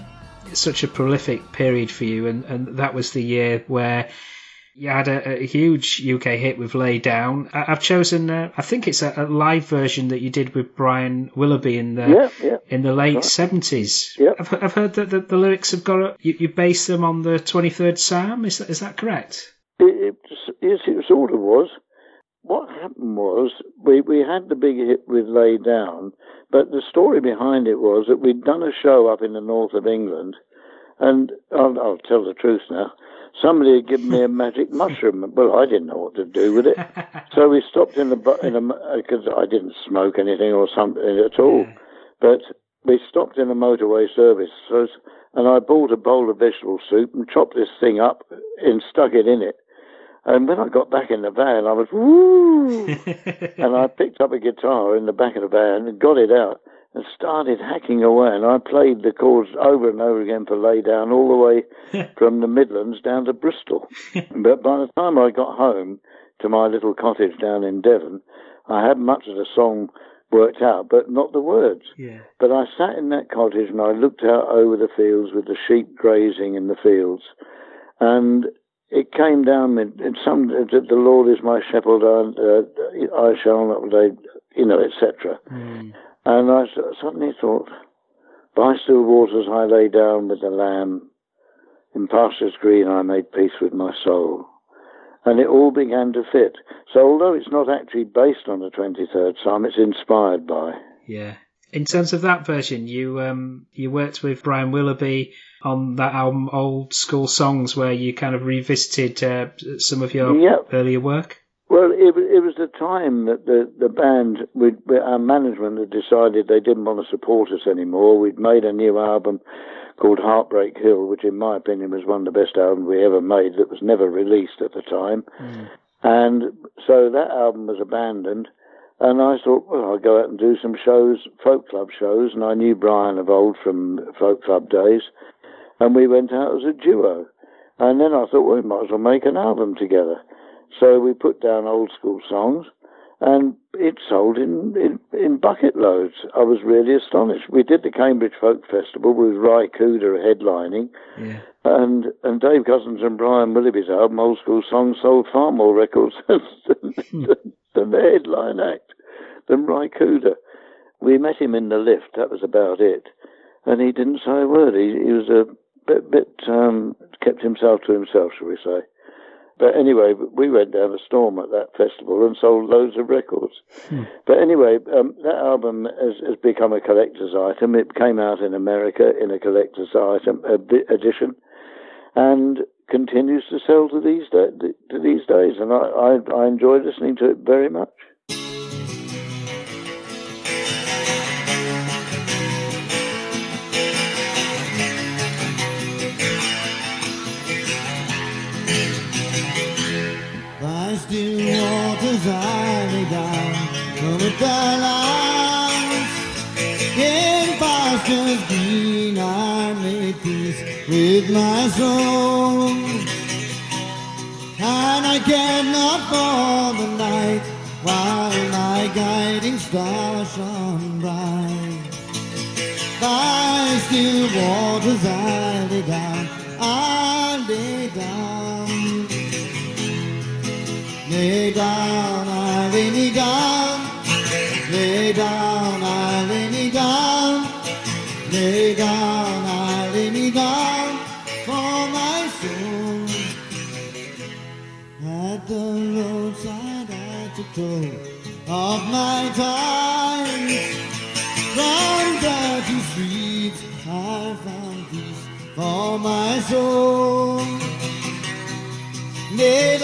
such a prolific period for you, and, and that was the year where you had a, a huge UK hit with Lay Down. I, I've chosen, uh, I think it's a, a live version that you did with Brian Willoughby in the Yeah, yeah. in the late Right. 70s. Yep. I've, I've heard that the, the lyrics have got a, you, you base them on the 23rd Psalm. Is that, is that correct? It, it, yes, it sort of was. What happened was we, we had the big hit with Lay Down, but the story behind it was that we'd done a show up in the north of England, and I'll, I'll tell the truth now. Somebody had given me a magic mushroom. Well, I didn't know what to do with it, so we stopped in the bu- in a because I didn't smoke anything or something at all, but we stopped in a motorway service, and I bought a bowl of vegetable soup and chopped this thing up and stuck it in it. And when I got back in the van, I was woo, and I picked up a guitar in the back of the van and got it out and started hacking away. And I played the chords over and over again for Lay Down all the way from the Midlands down to Bristol. but by the time I got home to my little cottage down in Devon, I had much of the song worked out, but not the words. yeah. But I sat in that cottage and I looked out over the fields with the sheep grazing in the fields, and it came down in, in some that the Lord is my shepherd, and uh, I shall not lay, you know, etc. Mm. And I suddenly thought, by still waters I lay down with the lamb, in pastures green I made peace with my soul. And it all began to fit. So although it's not actually based on the 23rd Psalm, it's inspired by. Yeah. In terms of that version, you um you worked with Brian Willoughby on that album, Old School Songs, where you kind of revisited uh, some of your Yep. earlier work. Well, it, it was the time that the, the band, we, we, our management had decided they didn't want to support us anymore. We'd made a new album called Heartbreak Hill, which in my opinion was one of the best albums we ever made that was never released at the time. And so that album was abandoned. And I thought, well, I'll go out and do some shows, folk club shows. And I knew Brian of old from folk club days. And we went out as a duo. And then I thought, well, we might as well make an album together. So we put down old school songs, and it sold in, in, in bucket loads. I was really astonished. We did the Cambridge Folk Festival with Ry Cooder headlining, Yeah. and and Dave Cousins and Brian Willoughby's album, Old School Songs, sold far more records than, hmm. than, than the headline act, than Ry Cooder. We met him in the lift, that was about it, and he didn't say a word. He, he was a bit, bit um, kept himself to himself, shall we say. But anyway, we went down a storm at that festival and sold loads of records. But anyway, um, that album has, has become a collector's item. It came out in America in a collector's item edition, and continues to sell to these da- to these days. And I, I, I enjoy listening to it very much. On the lights. In pastures green I made peace with my soul. And I cared not for the night while my guiding star shone bright. By still waters I lay down. Down, I lay me down. Lay down, I lay me down. Lay down, I lay me down for my soul. At the roadside, I took toll of my time. From dirty streets, I found peace for my soul. Later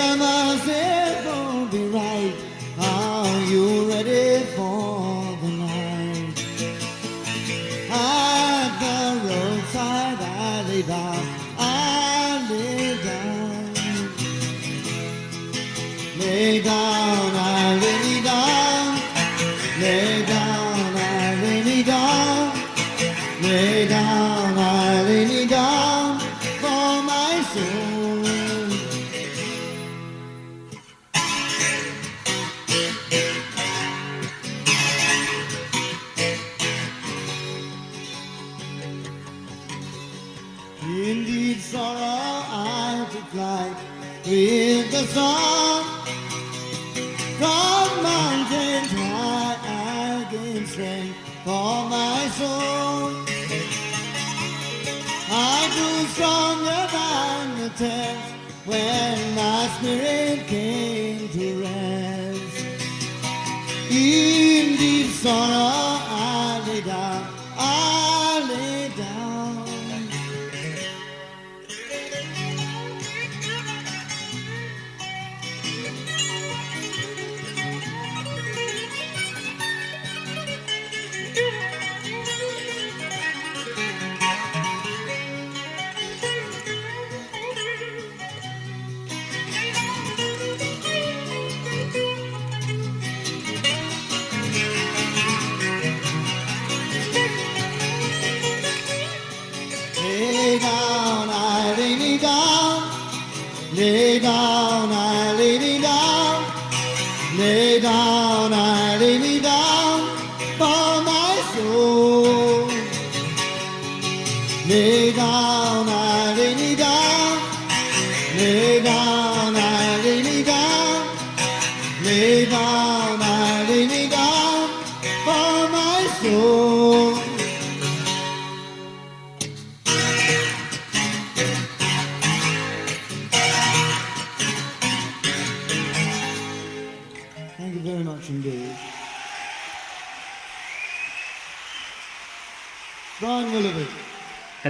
test when my spirit came to rest. Indeed, sorrow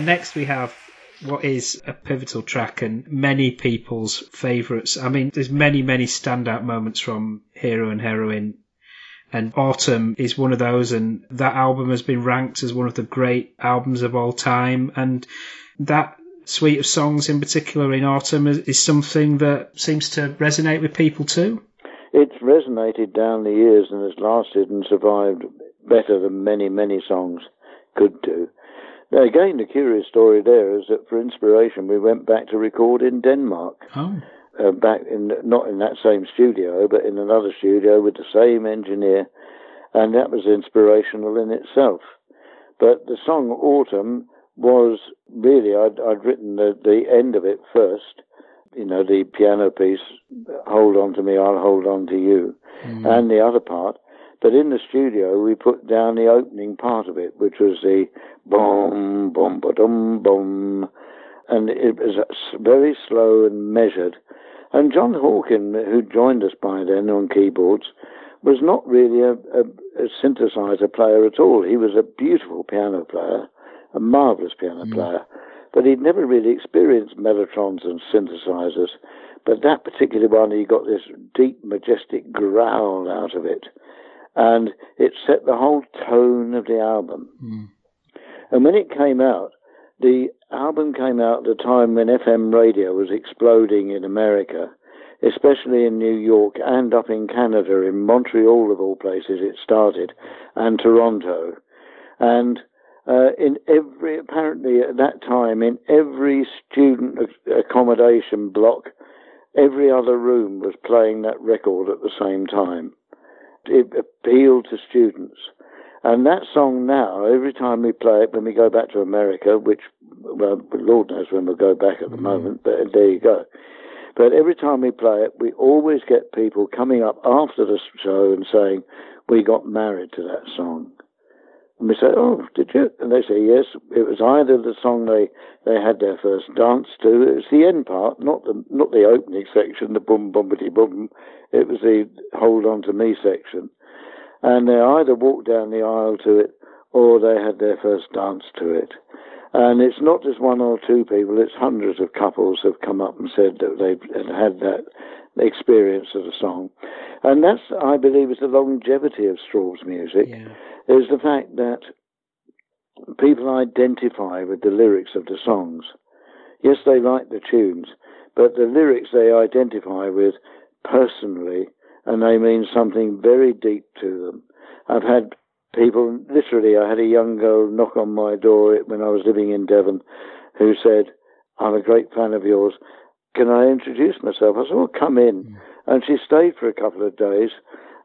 next we have what is a pivotal track and many people's favourites. I mean, there's many, many standout moments from Hero and Heroine. And Autumn is one of those, and that album has been ranked as one of the great albums of all time. And that suite of songs in particular in Autumn is, is something that seems to resonate with people too. It's resonated down the years and has lasted and survived better than many, many songs could do. Now, again, the curious story there is that for inspiration, we went back to record in Denmark. Oh. uh, back in not in that same studio, but in another studio with the same engineer, and that was inspirational in itself. But the song Autumn was really I'd, I'd written the, the end of it first, you know, the piano piece, Hold On to Me, I'll Hold On to You, and the other part. But in the studio, we put down the opening part of it, which was the boom, boom, ba dum, boom, and it was uh, very slow and measured. And John Hawken, who joined us by then on keyboards, was not really a, a, a synthesizer player at all. He was a beautiful piano player, a marvelous piano mm. player, but he'd never really experienced mellotrons and synthesizers. But that particular one, he got this deep, majestic growl out of it, and it set the whole tone of the album. And when it came out, the album came out at a time when FM radio was exploding in America, especially in New York and up in Canada, in Montreal of all places it started, and Toronto. And uh, in every, apparently at that time, in every student accommodation block, every other room was playing that record at the same time. It appealed to students. And that song now, every time we play it, when we go back to America, which, well, Lord knows when we'll go back at the mm-hmm. moment, but there you go. But every time we play it, we always get people coming up after the show and saying, We got married to that song. And we say, Oh, did you? And they say, Yes. It was either the song they, they had their first dance to, it was the end part, not the not the opening section, the boom boomity boom. It was the hold on to me section. And they either walked down the aisle to it or they had their first dance to it. And it's not just one or two people, it's hundreds of couples have come up and said that they've had that experience of the song. And that's, I believe, is the longevity of Strawbs music, Yeah. is the fact that people identify with the lyrics of the songs. Yes, they like the tunes, but the lyrics they identify with personally, and they mean something very deep to them. I've had people, literally, I had a young girl knock on my door when I was living in Devon who said, I'm a great fan of yours. Can I introduce myself? I said, Well, come in. Mm. And she stayed for a couple of days,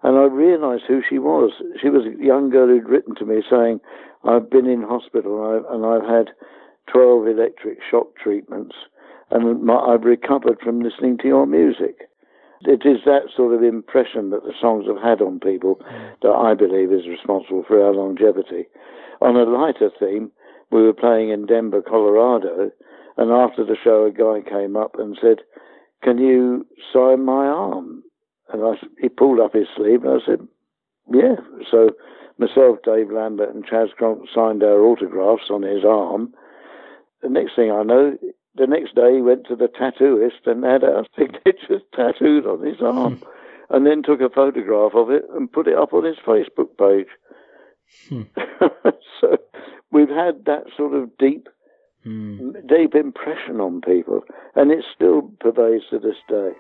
and I realized who she was. She was a young girl who'd written to me saying, I've been in hospital and I've, and I've had 12 electric shock treatments, and my, I've recovered from listening to your music. It is that sort of impression that the songs have had on people mm. that I believe is responsible for our longevity. On a lighter theme, we were playing in Denver, Colorado, and after the show, a guy came up and said, "Can you sign my arm?" And I, he pulled up his sleeve, and I said, "Yeah." So myself, Dave Lambert, and Chas Cronk signed our autographs on his arm. The next thing I know, the next day he went to the tattooist and had our signatures tattooed on his arm, hmm. and then took a photograph of it and put it up on his Facebook page. Hmm. so we've had that sort of deep, Hmm. deep impression on people, and it still pervades to this day.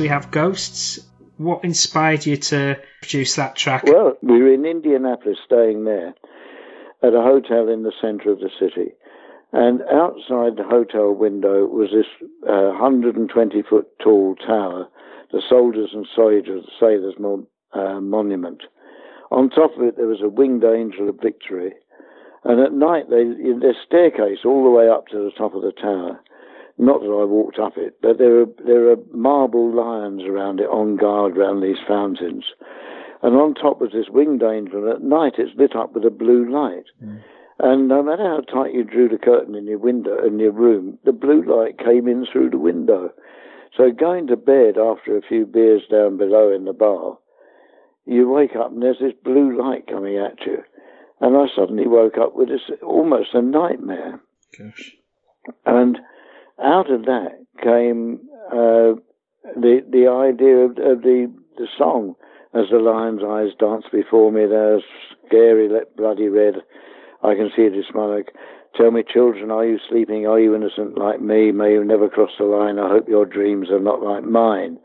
We have Ghosts. What inspired you to produce that track? Well, we were in Indianapolis staying there at a hotel in the center of the city. And outside the hotel window was this uh, 120 foot tall tower, the Soldiers and Sailors, Sailors Mon- uh, Monument. On top of it, there was a winged angel of victory. And at night, they, there's staircase all the way up to the top of the tower. Not that I walked up it, but there are, there are marble lions around it on guard around these fountains. And on top was this winged angel. And at night, it's lit up with a blue light. Mm. And no matter how tight you drew the curtain in your window in your room, the blue light came in through the window. So going to bed after a few beers down below in the bar, you wake up and there's this blue light coming at you. And I suddenly woke up with this almost a nightmare. Gosh. And out of that came uh, the the idea of, of, the the song, as the lion's eyes dance before me. There's scary, bloody red. I can see it smoke. Tell me, children, are you sleeping? Are you innocent like me? May you never cross the line. I hope your dreams are not like mine.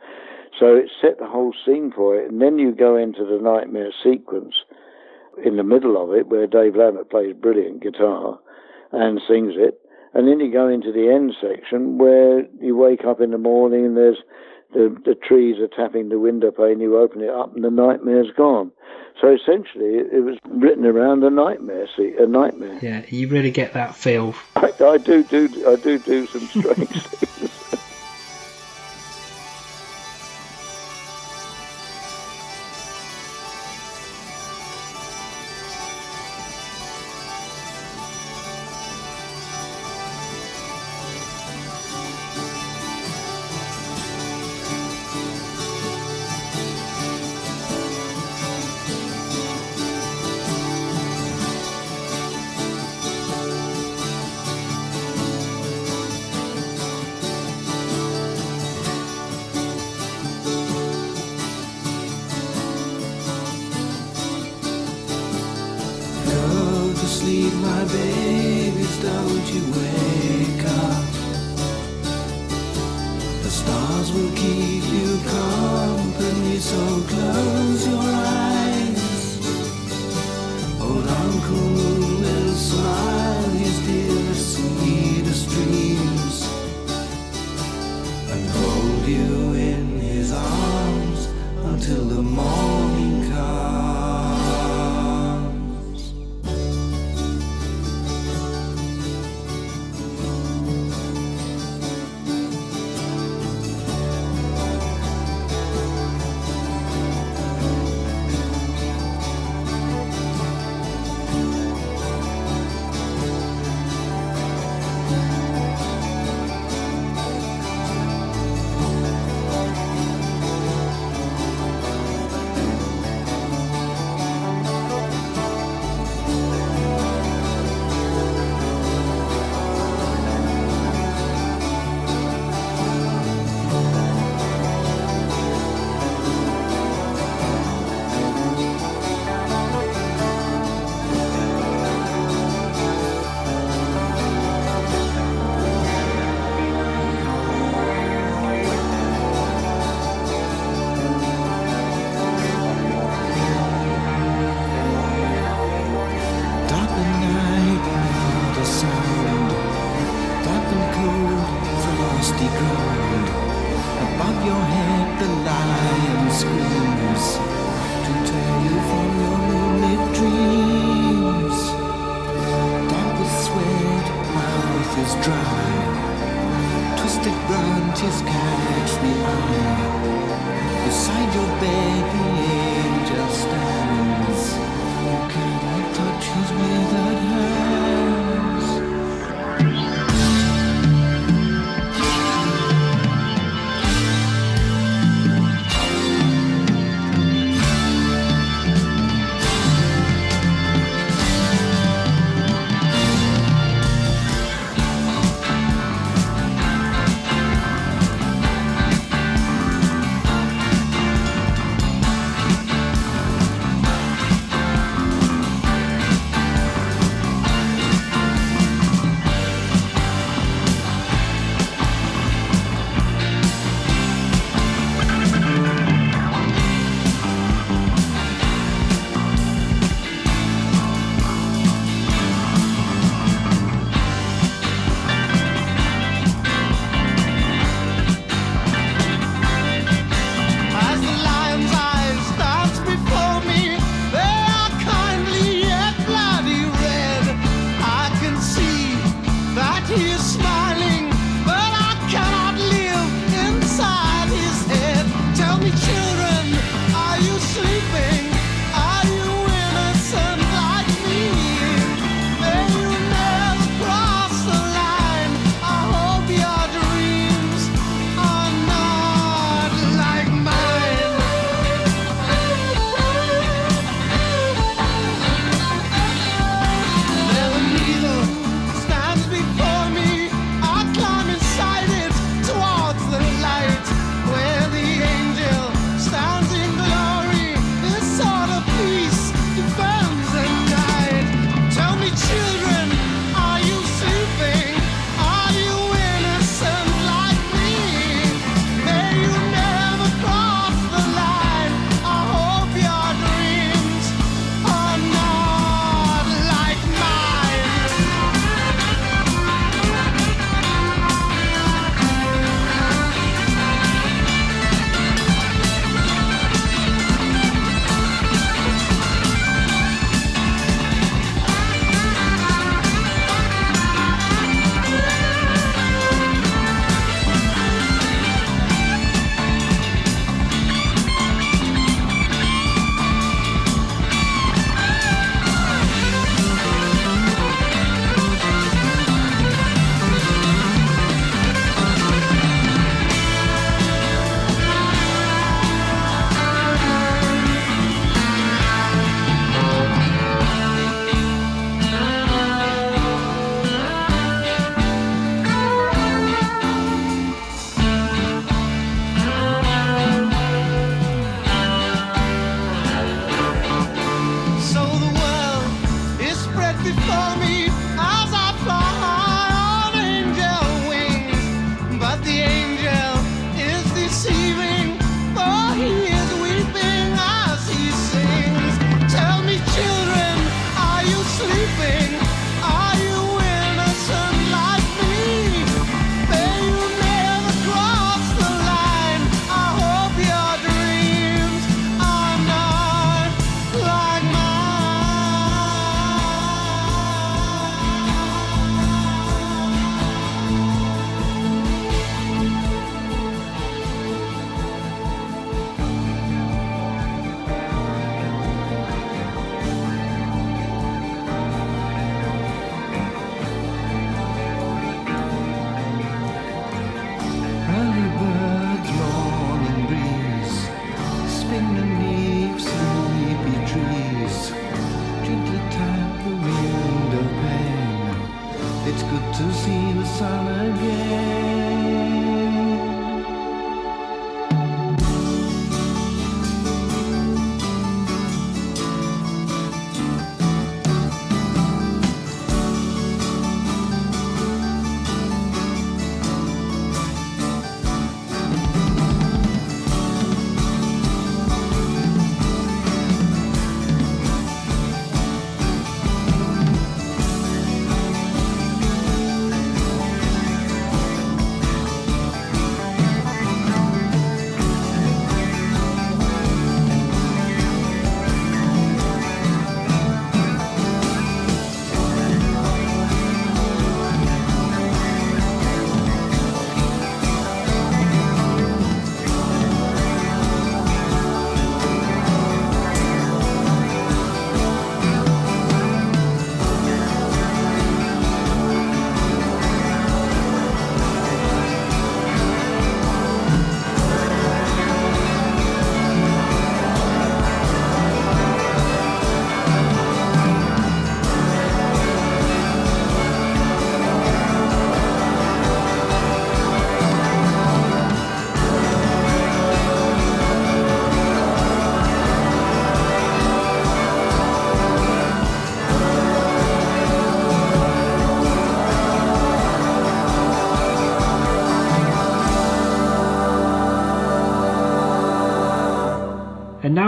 So it set the whole scene for it. And then you go into the nightmare sequence in the middle of it, where Dave Lambert plays brilliant guitar and sings it. And then you go into the end section where you wake up in the morning and there's the, the trees are tapping the window pane, you open it up and the nightmare's gone. So essentially, it, was written around a nightmare. See, a nightmare. Yeah, you really get that feel. I, I do do I do do some strange things.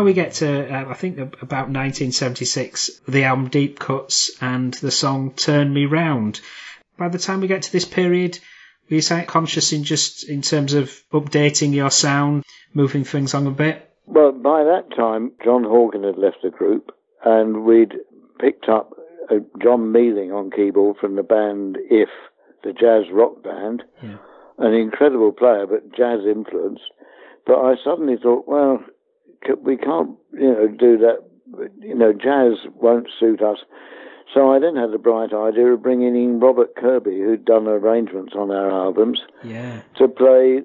We get to, uh, I think, about 1976, the album Deep Cuts and the song Turn Me Round. By the time we get to this period, were you sound conscious in just in terms of updating your sound, moving things on a bit? Well, by that time, John Hawken had left the group, and we'd picked up uh, John Mealing on keyboard from the band If, the jazz rock band, Yeah. an incredible player, but jazz influenced. But I suddenly thought, well, we can't, you know, do that. You know, jazz won't suit us. So I then had the bright idea of bringing in Robert Kirby, who'd done arrangements on our albums, Yeah. to play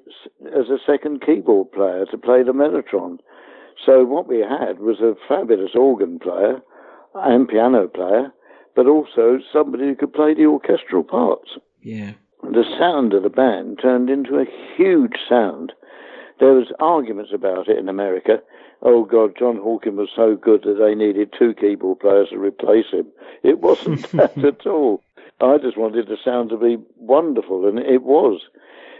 as a second keyboard player, to play the Mellotron. So what we had was a fabulous organ player and piano player, but also somebody who could play the orchestral parts Yeah. the sound of the band turned into a huge sound. There was arguments about it in America. Oh God, John Hawken was so good that they needed two keyboard players to replace him. It wasn't that at all. I just wanted the sound to be wonderful, and it was.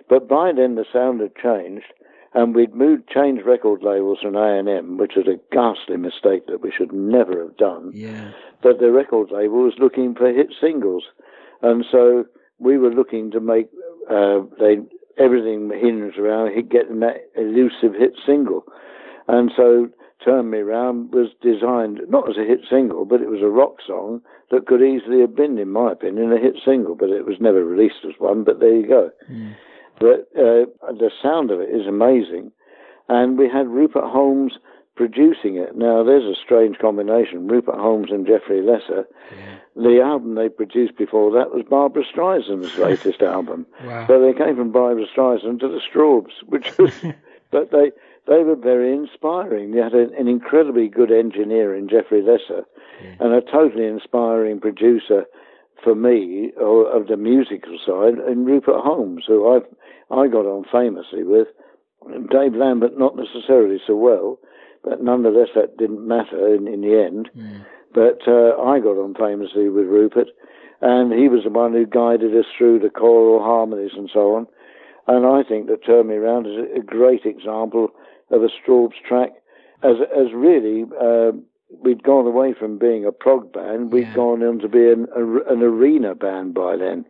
But by then the sound had changed, and we'd moved, changed record labels from A&M, which was a ghastly mistake that we should never have done Yeah. but the record label was looking for hit singles, and so we were looking to make uh, they everything hinged around getting that elusive hit single, and so "Turn Me Round" was designed not as a hit single, but it was a rock song that could easily have been, in my opinion, a hit single, but it was never released as one. But there you go. But uh, the sound of it is amazing, and we had Rupert Holmes producing it. Now, there's a strange combination: Rupert Holmes and Jeffrey Lesser. The album they produced before that was Barbra Streisand's latest album. Wow. So they came from Barbra Streisand to the Strawbs, which was, but they they were very inspiring. They had an, an incredibly good engineer in Jeffrey Lesser, and a totally inspiring producer for me or, of the musical side in Rupert Holmes, who I I got on famously with. Dave Lambert not necessarily so well, but nonetheless that didn't matter in, in the end. But uh, I got on famously with Rupert, and he was the one who guided us through the choral harmonies and so on. And I think that Turn Me Round is a great example of a Strawb's track, as as really uh, we'd gone away from being a prog band, we'd Yeah. gone on to be an, a, an arena band by then.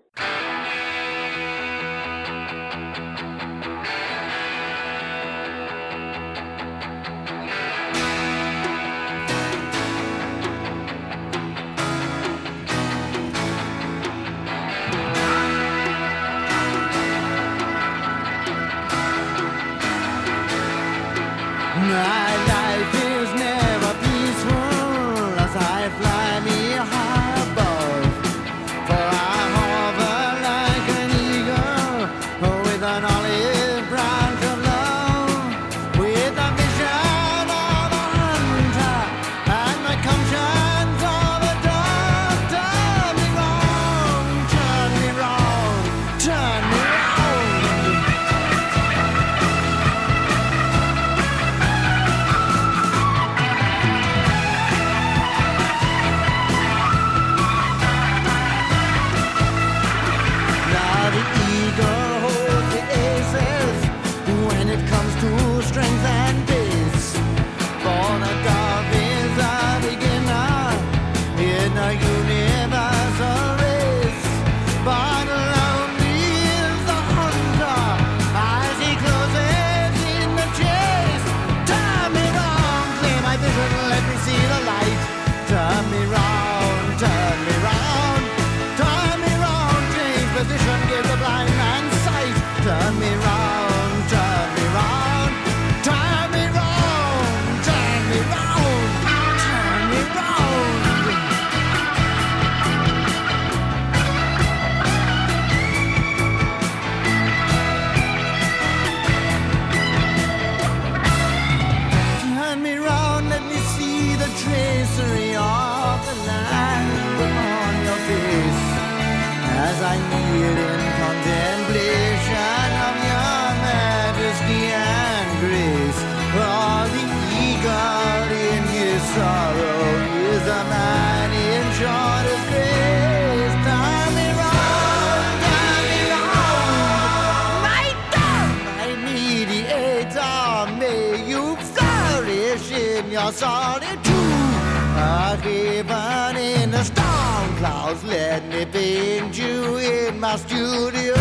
Let you in my studio.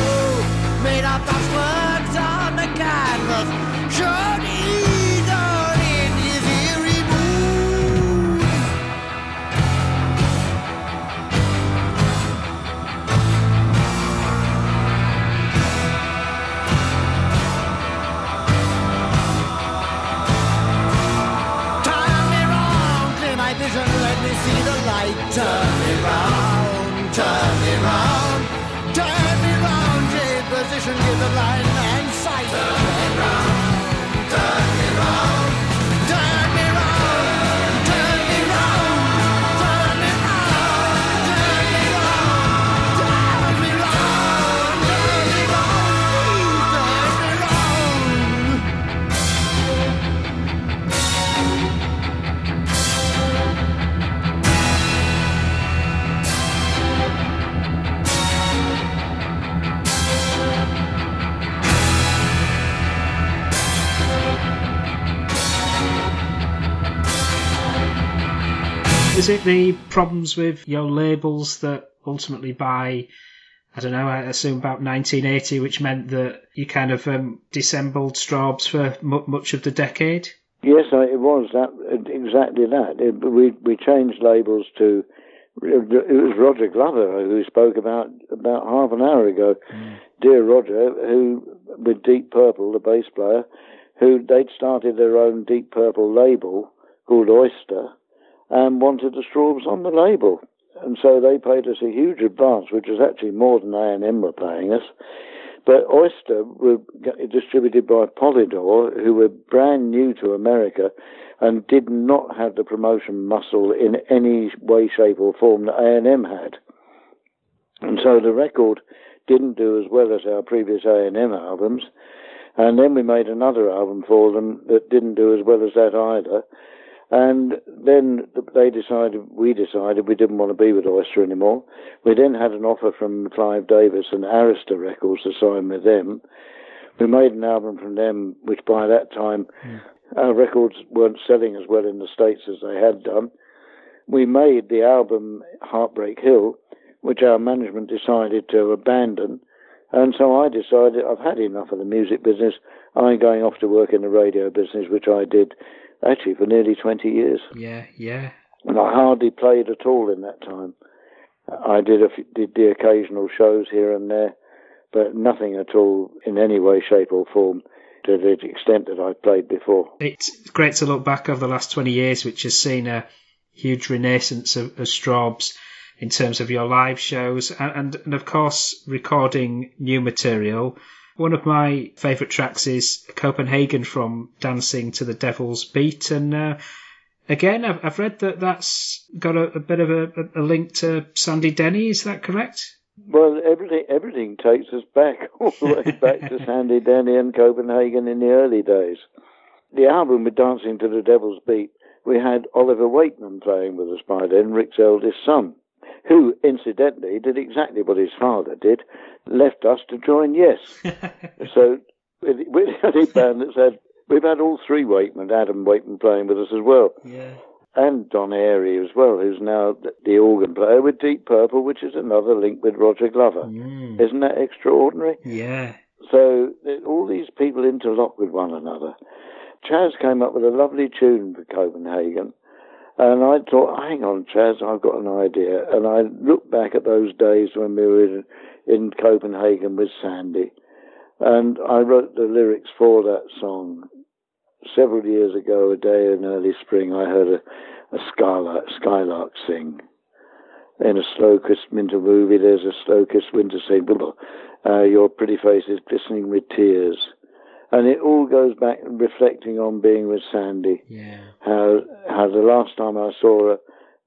Made up those words on the canvas, show the eagle in his eerie mood. Turn me round, clear my vision, let me see the light. Is it the problems with your labels that ultimately by, I don't know, I assume about 1980, which meant that you kind of um, dissembled Strawbs for mu- much of the decade? Yes, it was that exactly that. It, we we changed labels to. It was Roger Glover who spoke about about half an hour ago. Dear Roger, who with Deep Purple, the bass player, who they'd started their own Deep Purple label called Oyster, and wanted the Strawbs on the label, and so they paid us a huge advance, which was actually more than A and M were paying us. But Oyster were distributed by Polydor, who were brand new to America and did not have the promotion muscle in any way, shape, or form that A&M had. And so the record didn't do as well as our previous A&M albums. And then we made another album for them that didn't do as well as that either. And then they decided, we decided we didn't want to be with Oyster anymore. We then had an offer from Clive Davis and Arista Records to sign with them. We made an album from them, which by that time hmm. our records weren't selling as well in the States as they had done. We made the album Heartbreak Hill, which our management decided to abandon. And so I decided I've had enough of the music business. I'm going off to work in the radio business, which I did actually for nearly 20 years. Yeah, yeah. And I hardly played at all in that time. I did a f did the occasional shows here and there, but nothing at all in any way, shape, or form to the extent that I played before. It's great to look back over the last 20 years, which has seen a huge renaissance of, of Strawbs in terms of your live shows and, and, and of course recording new material. One of my favourite tracks is Copenhagen from Dancing to the Devil's Beat, and uh, again, I've, I've read that that's got a, a bit of a, a link to Sandy Denny. Is that correct? Well, everything everything takes us back all the way back to Sandy Denny and Copenhagen in the early days. The album with Dancing to the Devil's Beat, we had Oliver Wakeman playing with us by then, Rick's eldest son, who incidentally did exactly what his father did, left us to join Yes. so with, with any band that's had, we've had all three Wakeman, Adam Wakeman playing with us as well Yeah. and Don Airey as well, who's now the organ player with Deep Purple, which is another link with Roger Glover. Mm. Isn't that extraordinary? Yeah. So all these people interlock with one another. Chas came up with a lovely tune for Copenhagen, and I thought, hang on, Chas, I've got an idea. And I looked back at those days when we were in, in Copenhagen with Sandy, and I wrote the lyrics for that song. Several years ago, a day in early spring, I heard a, a skylark, skylark sing. In a slow kiss winter movie, there's a slow kiss winter blah. Uh, your pretty face is glistening with tears. And it all goes back reflecting on being with Sandy Yeah. how how the last time I saw her,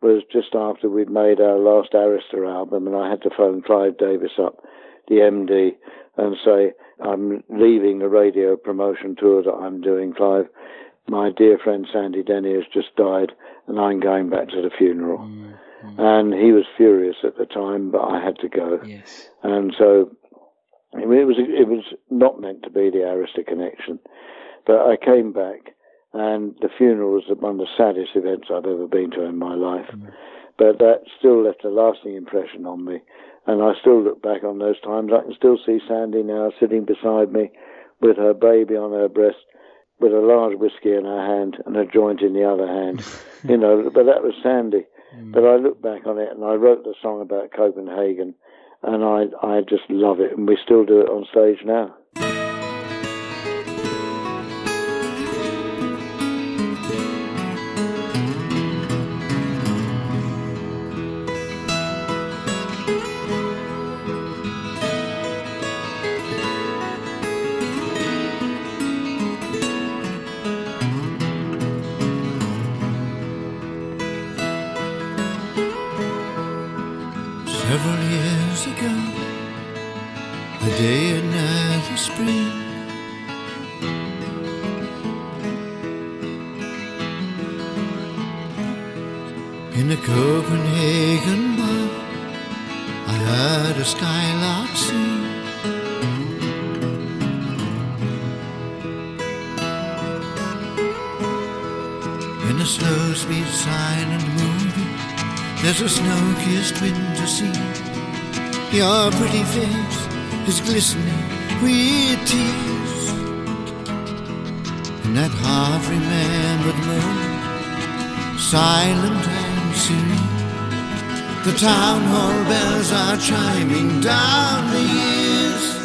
was just after we'd made our last Arista album, and I had to phone Clive Davis up, the MD, and say, I'm leaving the radio promotion tour that I'm doing, Clive. My dear friend Sandy Denny has just died, and I'm going back to the funeral. Mm-hmm. And he was furious at the time, but I had to go. Yes. And so it was it was not meant to be the Arista connection, but I came back, and the funeral was one of the saddest events I've ever been to in my life. Mm-hmm. But that still left a lasting impression on me, and I still look back on those times. I can still see Sandy now sitting beside me with her baby on her breast, with a large whiskey in her hand and a joint in the other hand. you know, but that was Sandy. Mm. But I look back on it, and I wrote the song about Copenhagen and I I just love it, and we still do it on stage now. Your pretty face is glistening with tears. In that half remembered moment, silent and serene, the town hall bells are chiming down the years.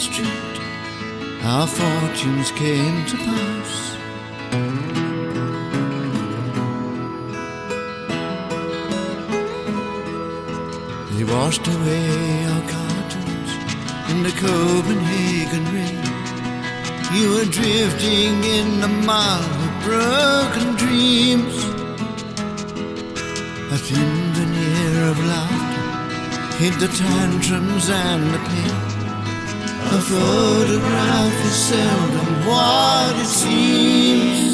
Street, our fortunes came to pass. They washed away our cartons in the Copenhagen rain. You were drifting in the mud of broken dreams. A thin veneer of laughter hid the tantrums and the pain. A photograph is seldom what it seems.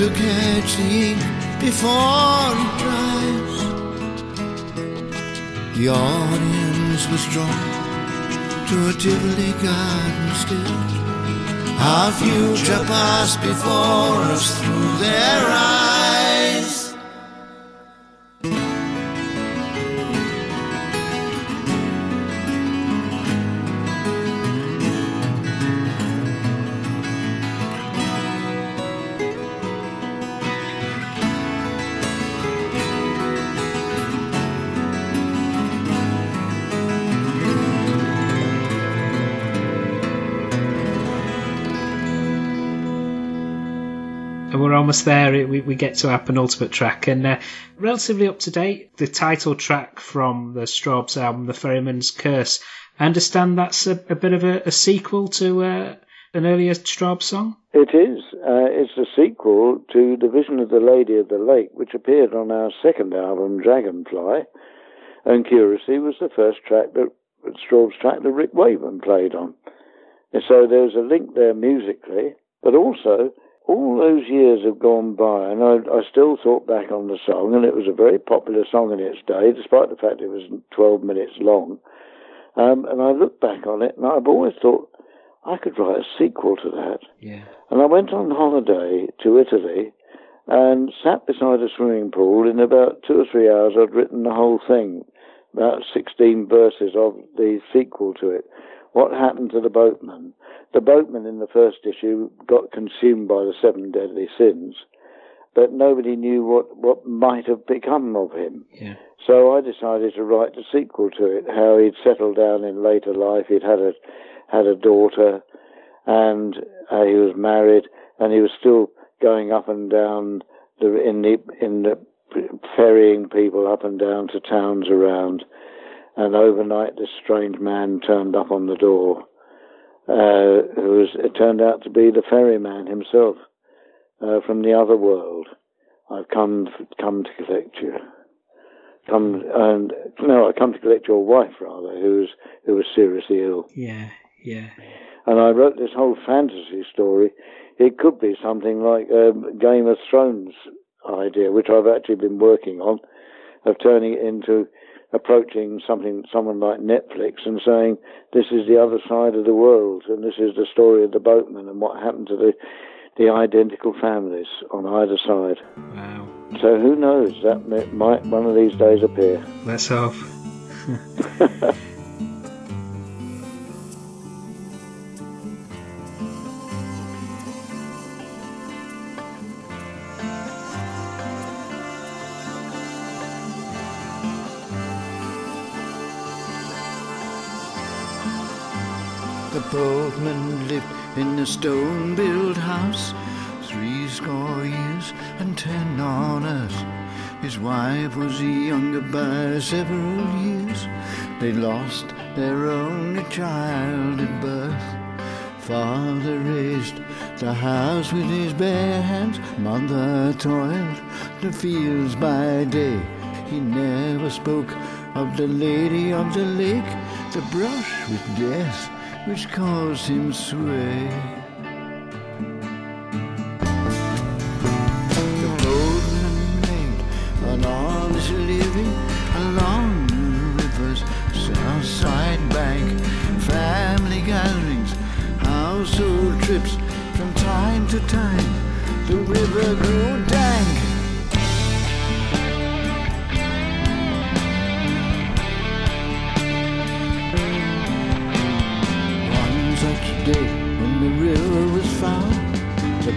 To catch the ink before it dries. The audience was drawn to a Tivoli garden stage. Our future passed before us through their eyes. Almost there. We, we get to our penultimate track, and uh, relatively up to date. The title track from the Strawbs album, "The Ferryman's Curse." I understand that's a, a bit of a, a sequel to uh, an earlier Strawbs song. It is. Uh, it's a sequel to The Vision of the Lady of the Lake, which appeared on our second album, Dragonfly. And Curiously was the first track that Strawbs track that Rick Wakeman played on. And so there's a link there musically, but also all those years have gone by, and I, I still thought back on the song, and it was a very popular song in its day, despite the fact it was 12 minutes long. Um, and I look back on it, and I've always thought I could write a sequel to that. Yeah. And I went on holiday to Italy and sat beside a swimming pool. In about two or three hours, I'd written the whole thing, about 16 verses of the sequel to it. What happened to the boatman? The boatman in the first issue got consumed by the seven deadly sins, but nobody knew what, what might have become of him. Yeah. So I decided to write the sequel to it, how he'd settled down in later life. He'd had a had a daughter, and uh, he was married, and he was still going up and down the in the in the ferrying people up and down to towns around. And overnight, this strange man turned up on the door, uh, who was it turned out to be the ferryman himself uh, from the other world. I've come come to collect you. Come and no, I come to collect your wife rather, who was who was seriously ill. Yeah. Yeah. And I wrote this whole fantasy story. It could be something like a Game of Thrones idea, which I've actually been working on, of turning it into approaching something, someone like Netflix and saying, this is the other side of the world, and this is the story of the boatman and what happened to the, the identical families on either side. Wow. So who knows? That might one of these days appear. Let's hope. Boatman lived in a stone-built house, three score years and ten on earth. His wife was younger by several years. They lost their only child at birth. Father raised the house with his bare hands. Mother toiled the fields by day. He never spoke of the lady of the lake, the brush with death which caused him sway. The boatman made an honest living along the river's south side bank. Family gatherings, household trips from time to time. The river grew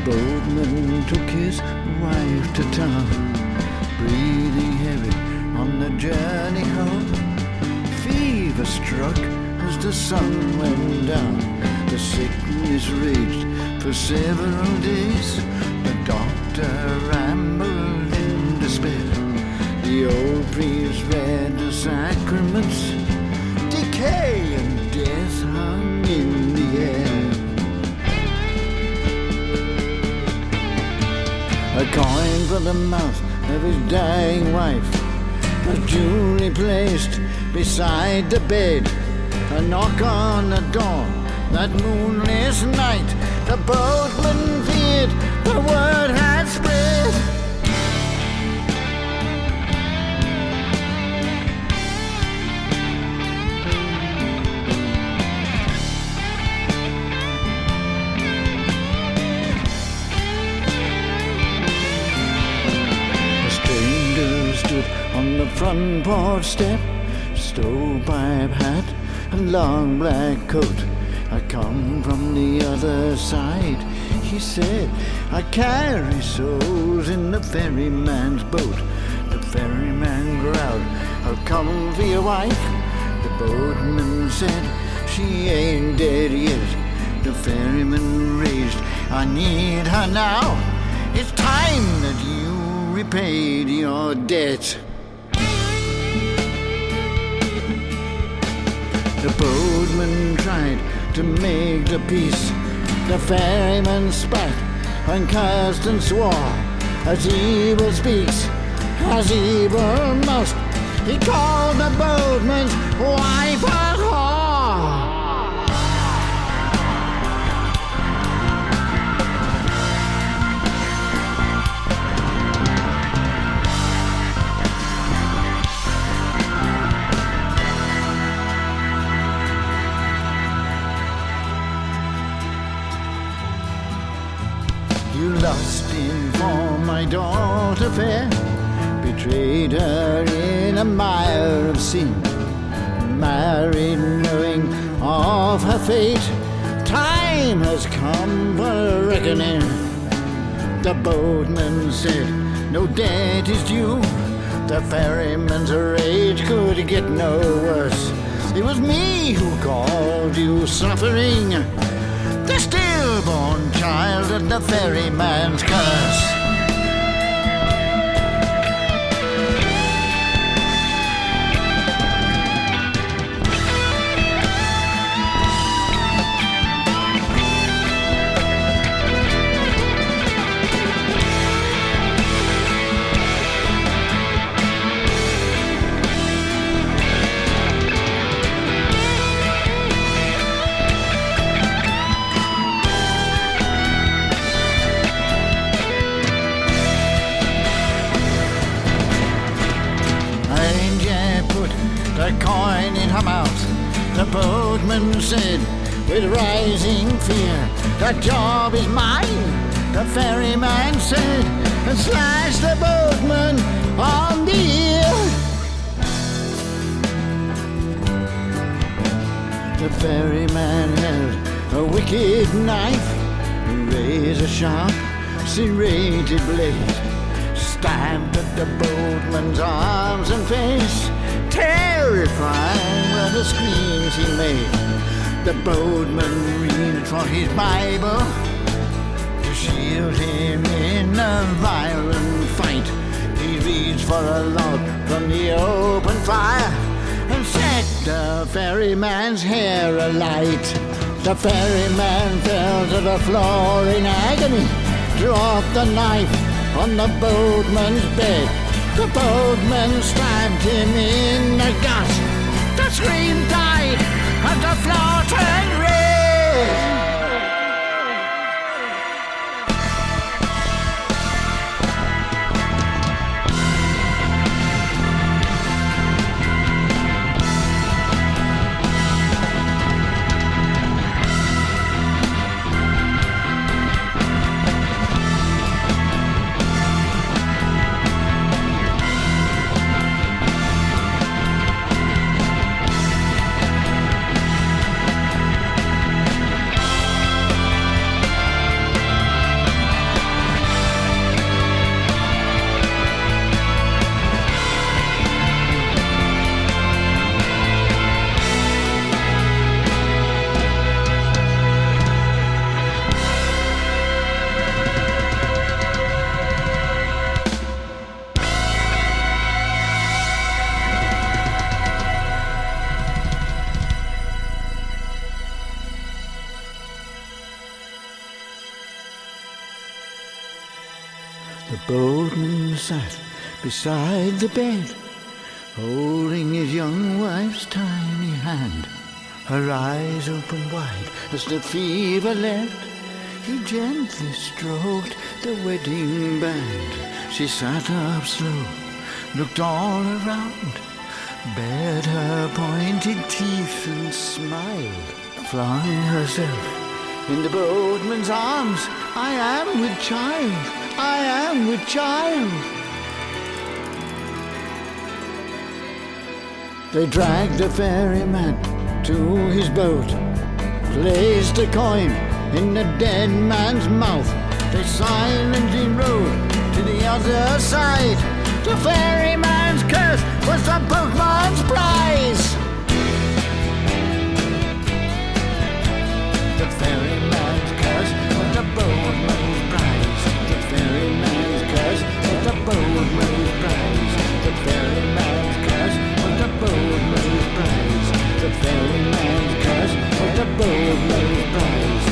boatman took his wife to town, breathing heavy on the journey home. Fever struck as the sun went down. The sickness raged for several days. The doctor rambled in despair. The old priest read the sacraments. Decay and death hung A coin for the mouth of his dying wife was duly placed beside the bed. A knock on the door that moonless night. The boatman feared the word had spread. On the step, stovepipe hat and long black coat. I come from the other side, he said. I carry souls in the ferryman's boat. The ferryman growled, I'll come for your wife. The boatman said, she ain't dead yet. The ferryman raised, I need her now. It's time that you repaid your debt. The boatman tried to make the peace. The ferryman spat and cursed and swore as evil speaks, as evil must. He called the boatman's wife daughter fair, betrayed her in a mire of sin, married knowing of her fate. Time has come for reckoning. The boatman said, No debt is due. The ferryman's rage could get no worse. It was me who called you suffering. The stillborn child of the ferryman's curse. With rising fear, that job is mine. The ferryman said, and slashed the boatman on the ear. The ferryman held a wicked knife, a razor sharp, serrated blade stabbed at the boatman's arms and face, terrifying were the screams he made. The boatman reached for his Bible to shield him in a violent fight. He reached for a log from the open fire and set the ferryman's hair alight. The ferryman fell to the floor in agony, dropped the knife on the boatman's bed. The boatman stabbed him in the gut. The scream died and red. The bed, holding his young wife's tiny hand. Her eyes open wide as the fever left. He gently stroked the wedding band. She sat up slow, looked all around, bared her pointed teeth and smiled, flung herself in the boatman's arms. I am with child. I am with child. They dragged the ferryman to his boat, placed a coin in the dead man's mouth. They silently rowed to the other side. The ferryman's curse was the boatman's prize. The ferryman's curse was the boatman's prize. The ferryman's curse was the boatman's prize. The ferryman's Ferryman's curse was the boatman's prize.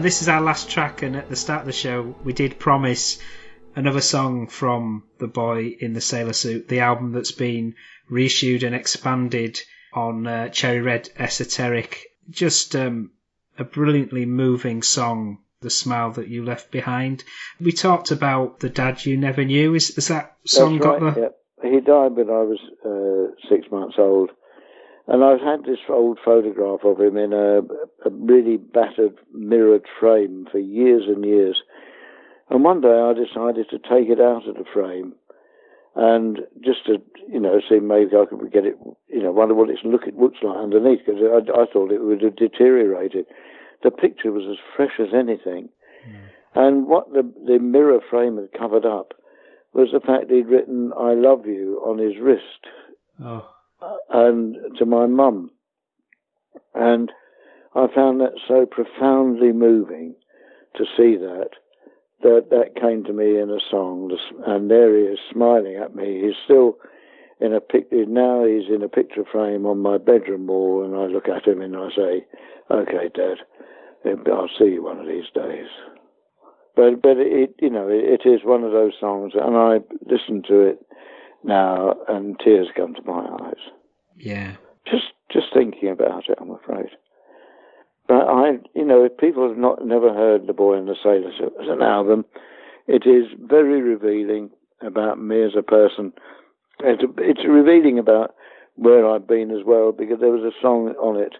And this is our last track, and at the start of the show, we did promise another song from The Boy in the Sailor Suit, the album that's been reissued and expanded on uh, Cherry Red Esoteric. Just um, a brilliantly moving song, The Smile That You Left Behind. We talked about The Dad You Never Knew. Is, is that song got the. yeah. He died when I was uh, six months old. And I've had this old photograph of him in a, a really battered, mirrored frame for years and years. And one day I decided to take it out of the frame and just to, you know, see maybe I could get it, you know, wonder what it's look, it looks like underneath because I, I thought it would have deteriorated. The picture was as fresh as anything. Hmm. And what the, the mirror frame had covered up was the fact he'd written, I love you on his wrist Oh, and to my mum. And I found that so profoundly moving to see that, that that came to me in a song. And there he is smiling at me. He's still in a picture, now he's in a picture frame on my bedroom wall and I look at him and I say, okay, Dad, um, I'll see you one of these days. But, but it, you know, it, it is one of those songs and I listen to it now and tears come to my eyes yeah. just just thinking about it, I'm afraid. But I, you know, if people have not never heard The Boy and the Sailor as an album, it is very revealing about me as a person. It's, it's revealing about where I've been as well, because there was a song on it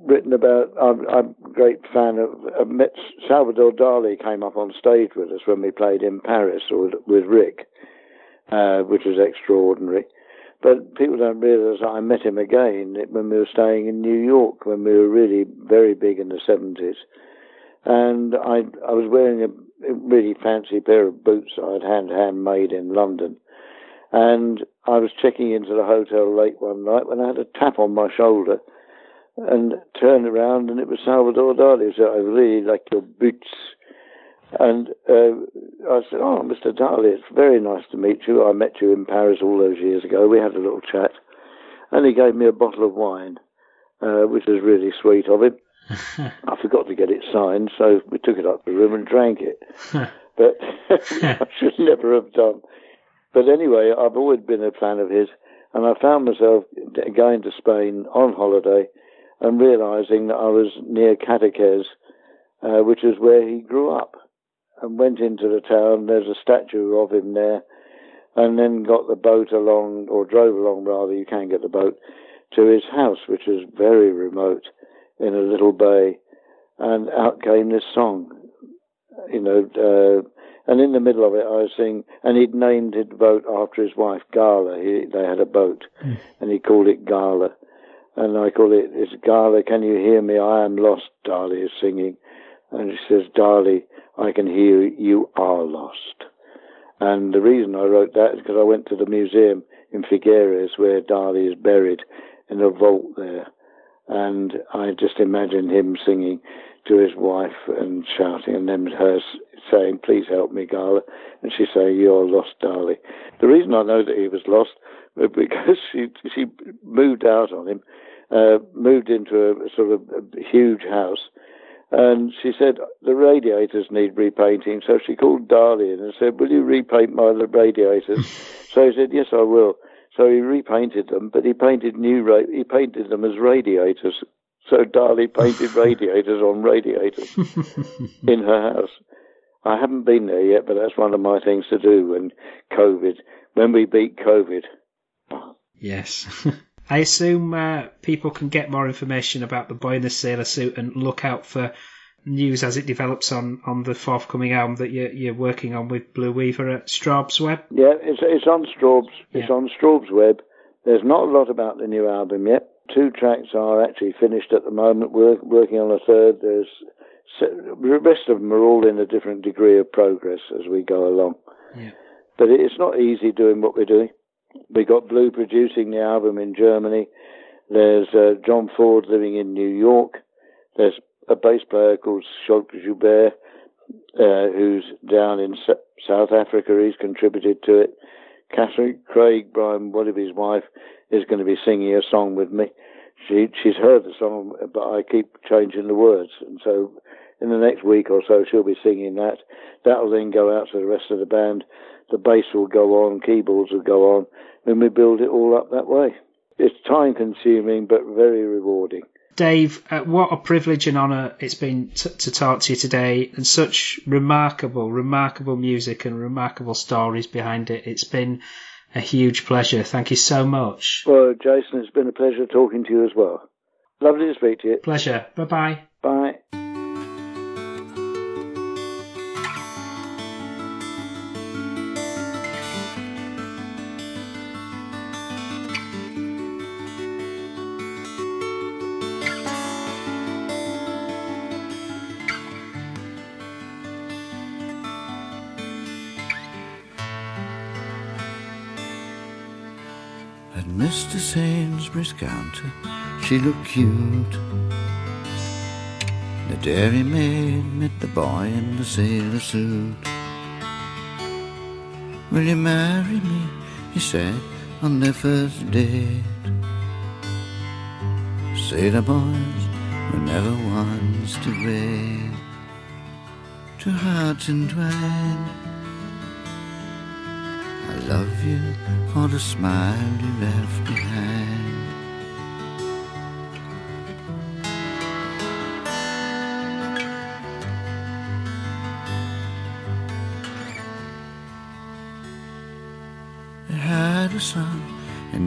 written about. I'm, I'm a great fan of. Met Salvador Dali came up on stage with us when we played in Paris with, with Rick, uh, which was extraordinary. But people don't realise I met him again when we were staying in New York when we were really very big in the 70s. And I, I was wearing a really fancy pair of boots I'd hand handmade in London. And I was checking into the hotel late one night when I had a tap on my shoulder and turned around and it was Salvador Dali. Said, I really like your boots. And uh, I said, Oh, Mr. Dali, it's very nice to meet you. I met you in Paris all those years ago. We had a little chat. And he gave me a bottle of wine, uh, which was really sweet of him. I forgot to get it signed, so we took it up to the room and drank it. but I should never have done. But anyway, I've always been a fan of his, and I found myself going to Spain on holiday and realizing that I was near Cadaqués, uh, which is where he grew up, and went into the town. There's a statue of him there, and then got the boat along, or drove along rather, you can get the boat, to his house, which is very remote in a little bay, and out came this song. You know, uh, and in the middle of it, I was singing, and he'd named his boat after his wife, Gala. He, they had a boat, and he called it Gala. And I call it, it's Gala, can you hear me? I am lost, Dali is singing. And she says, Dali, I can hear you, you are lost. And the reason I wrote that is because I went to the museum in Figueres where Dali is buried in a vault there. And I just imagined him singing to his wife and shouting, and then her saying, Please help me, Gala. And she saying, You're lost, Dali. The reason I know that he was lost was because she, she moved out on him, uh, moved into a sort of a huge house. And she said the radiators need repainting, so she called Dali and said, "Will you repaint my radiators?" so he said, "Yes, I will." So he repainted them, but he painted new ra- he painted them as radiators. So Dali painted radiators on radiators in her house. I haven't been there yet, but that's one of my things to do when COVID, when we beat COVID. Yes. I assume uh, people can get more information about the boy in the sailor suit and look out for news as it develops on, on the forthcoming album that you're, you're working on with Blue Weaver at Strawbs web. Yeah, it's it's on Strawbs. It's on Strawbs web. There's not a lot about the new album yet. Two tracks are actually finished at the moment. We're working on a third. There's the rest of them are all in a different degree of progress as we go along. Yeah. But it's not easy doing what we're doing. We got Blue producing the album in Germany. There's uh, John Ford living in New York. There's a bass player called Schalk Joubert, uh, who's down in S- South Africa. He's contributed to it. Cathryn Craig, Brian Willoughby's wife, is going to be singing a song with me. She she's heard the song, but I keep changing the words, and so in the next week or so she'll be singing that. That'll then go out to the rest of the band. The bass will go on, keyboards will go on, and we build it all up that way. It's time consuming, but very rewarding. Dave, uh, what a privilege and honour it's been t- to talk to you today, and such remarkable, remarkable music and remarkable stories behind it. It's been a huge pleasure. Thank you so much. Well, Jason, it's been a pleasure talking to you as well. Lovely to speak to you. Pleasure. Bye bye bye. Counter, she looked cute. The dairymaid met the boy in the sailor suit. Will you marry me? He said on their first date. Sailor boys were never ones to wait. Two hearts entwined. I love you for the smile you left behind.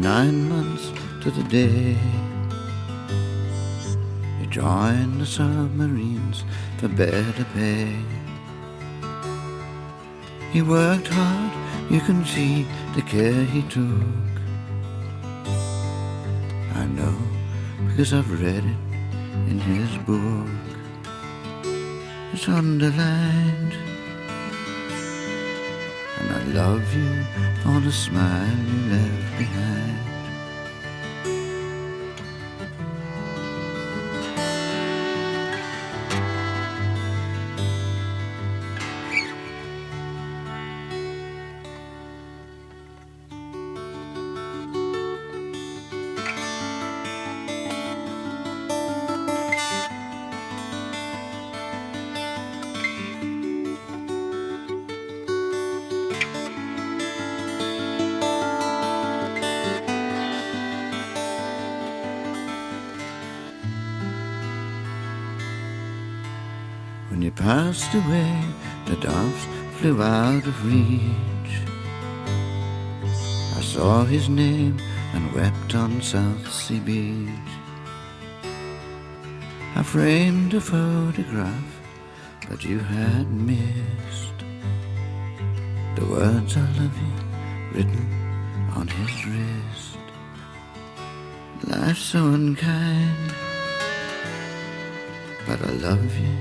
Nine months to the day. He joined the submarines for better pay. He worked hard, you can see the care he took. I know because I've read it in his book. It's underlined. Love you for the smile you left behind. Flew out of reach. I saw his name and wept on South Sea Beach. I framed a photograph, but you had missed the words I love you written on his wrist. Life's so unkind, but I love you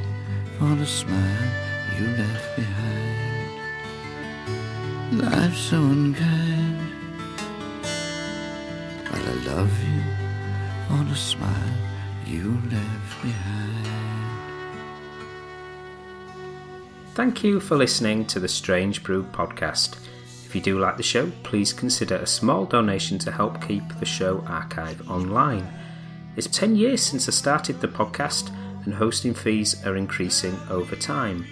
for the smile you left behind. Life's so unkind, but I love you for the smile you left behind. Thank you for listening to the Strange Brew podcast. If you do like the show, please consider a small donation to help keep the show archive online. It's 10 years since I started the podcast, and hosting fees are increasing over time.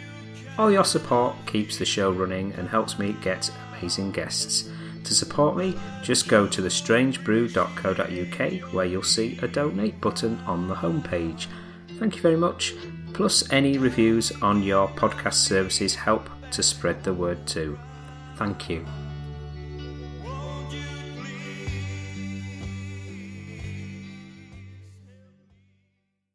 All your support keeps the show running and helps me get amazing guests. To support me, just go to thestrangebrew.co.uk where you'll see a donate button on the homepage. Thank you very much. Plus, any reviews on your podcast services help to spread the word too. Thank you.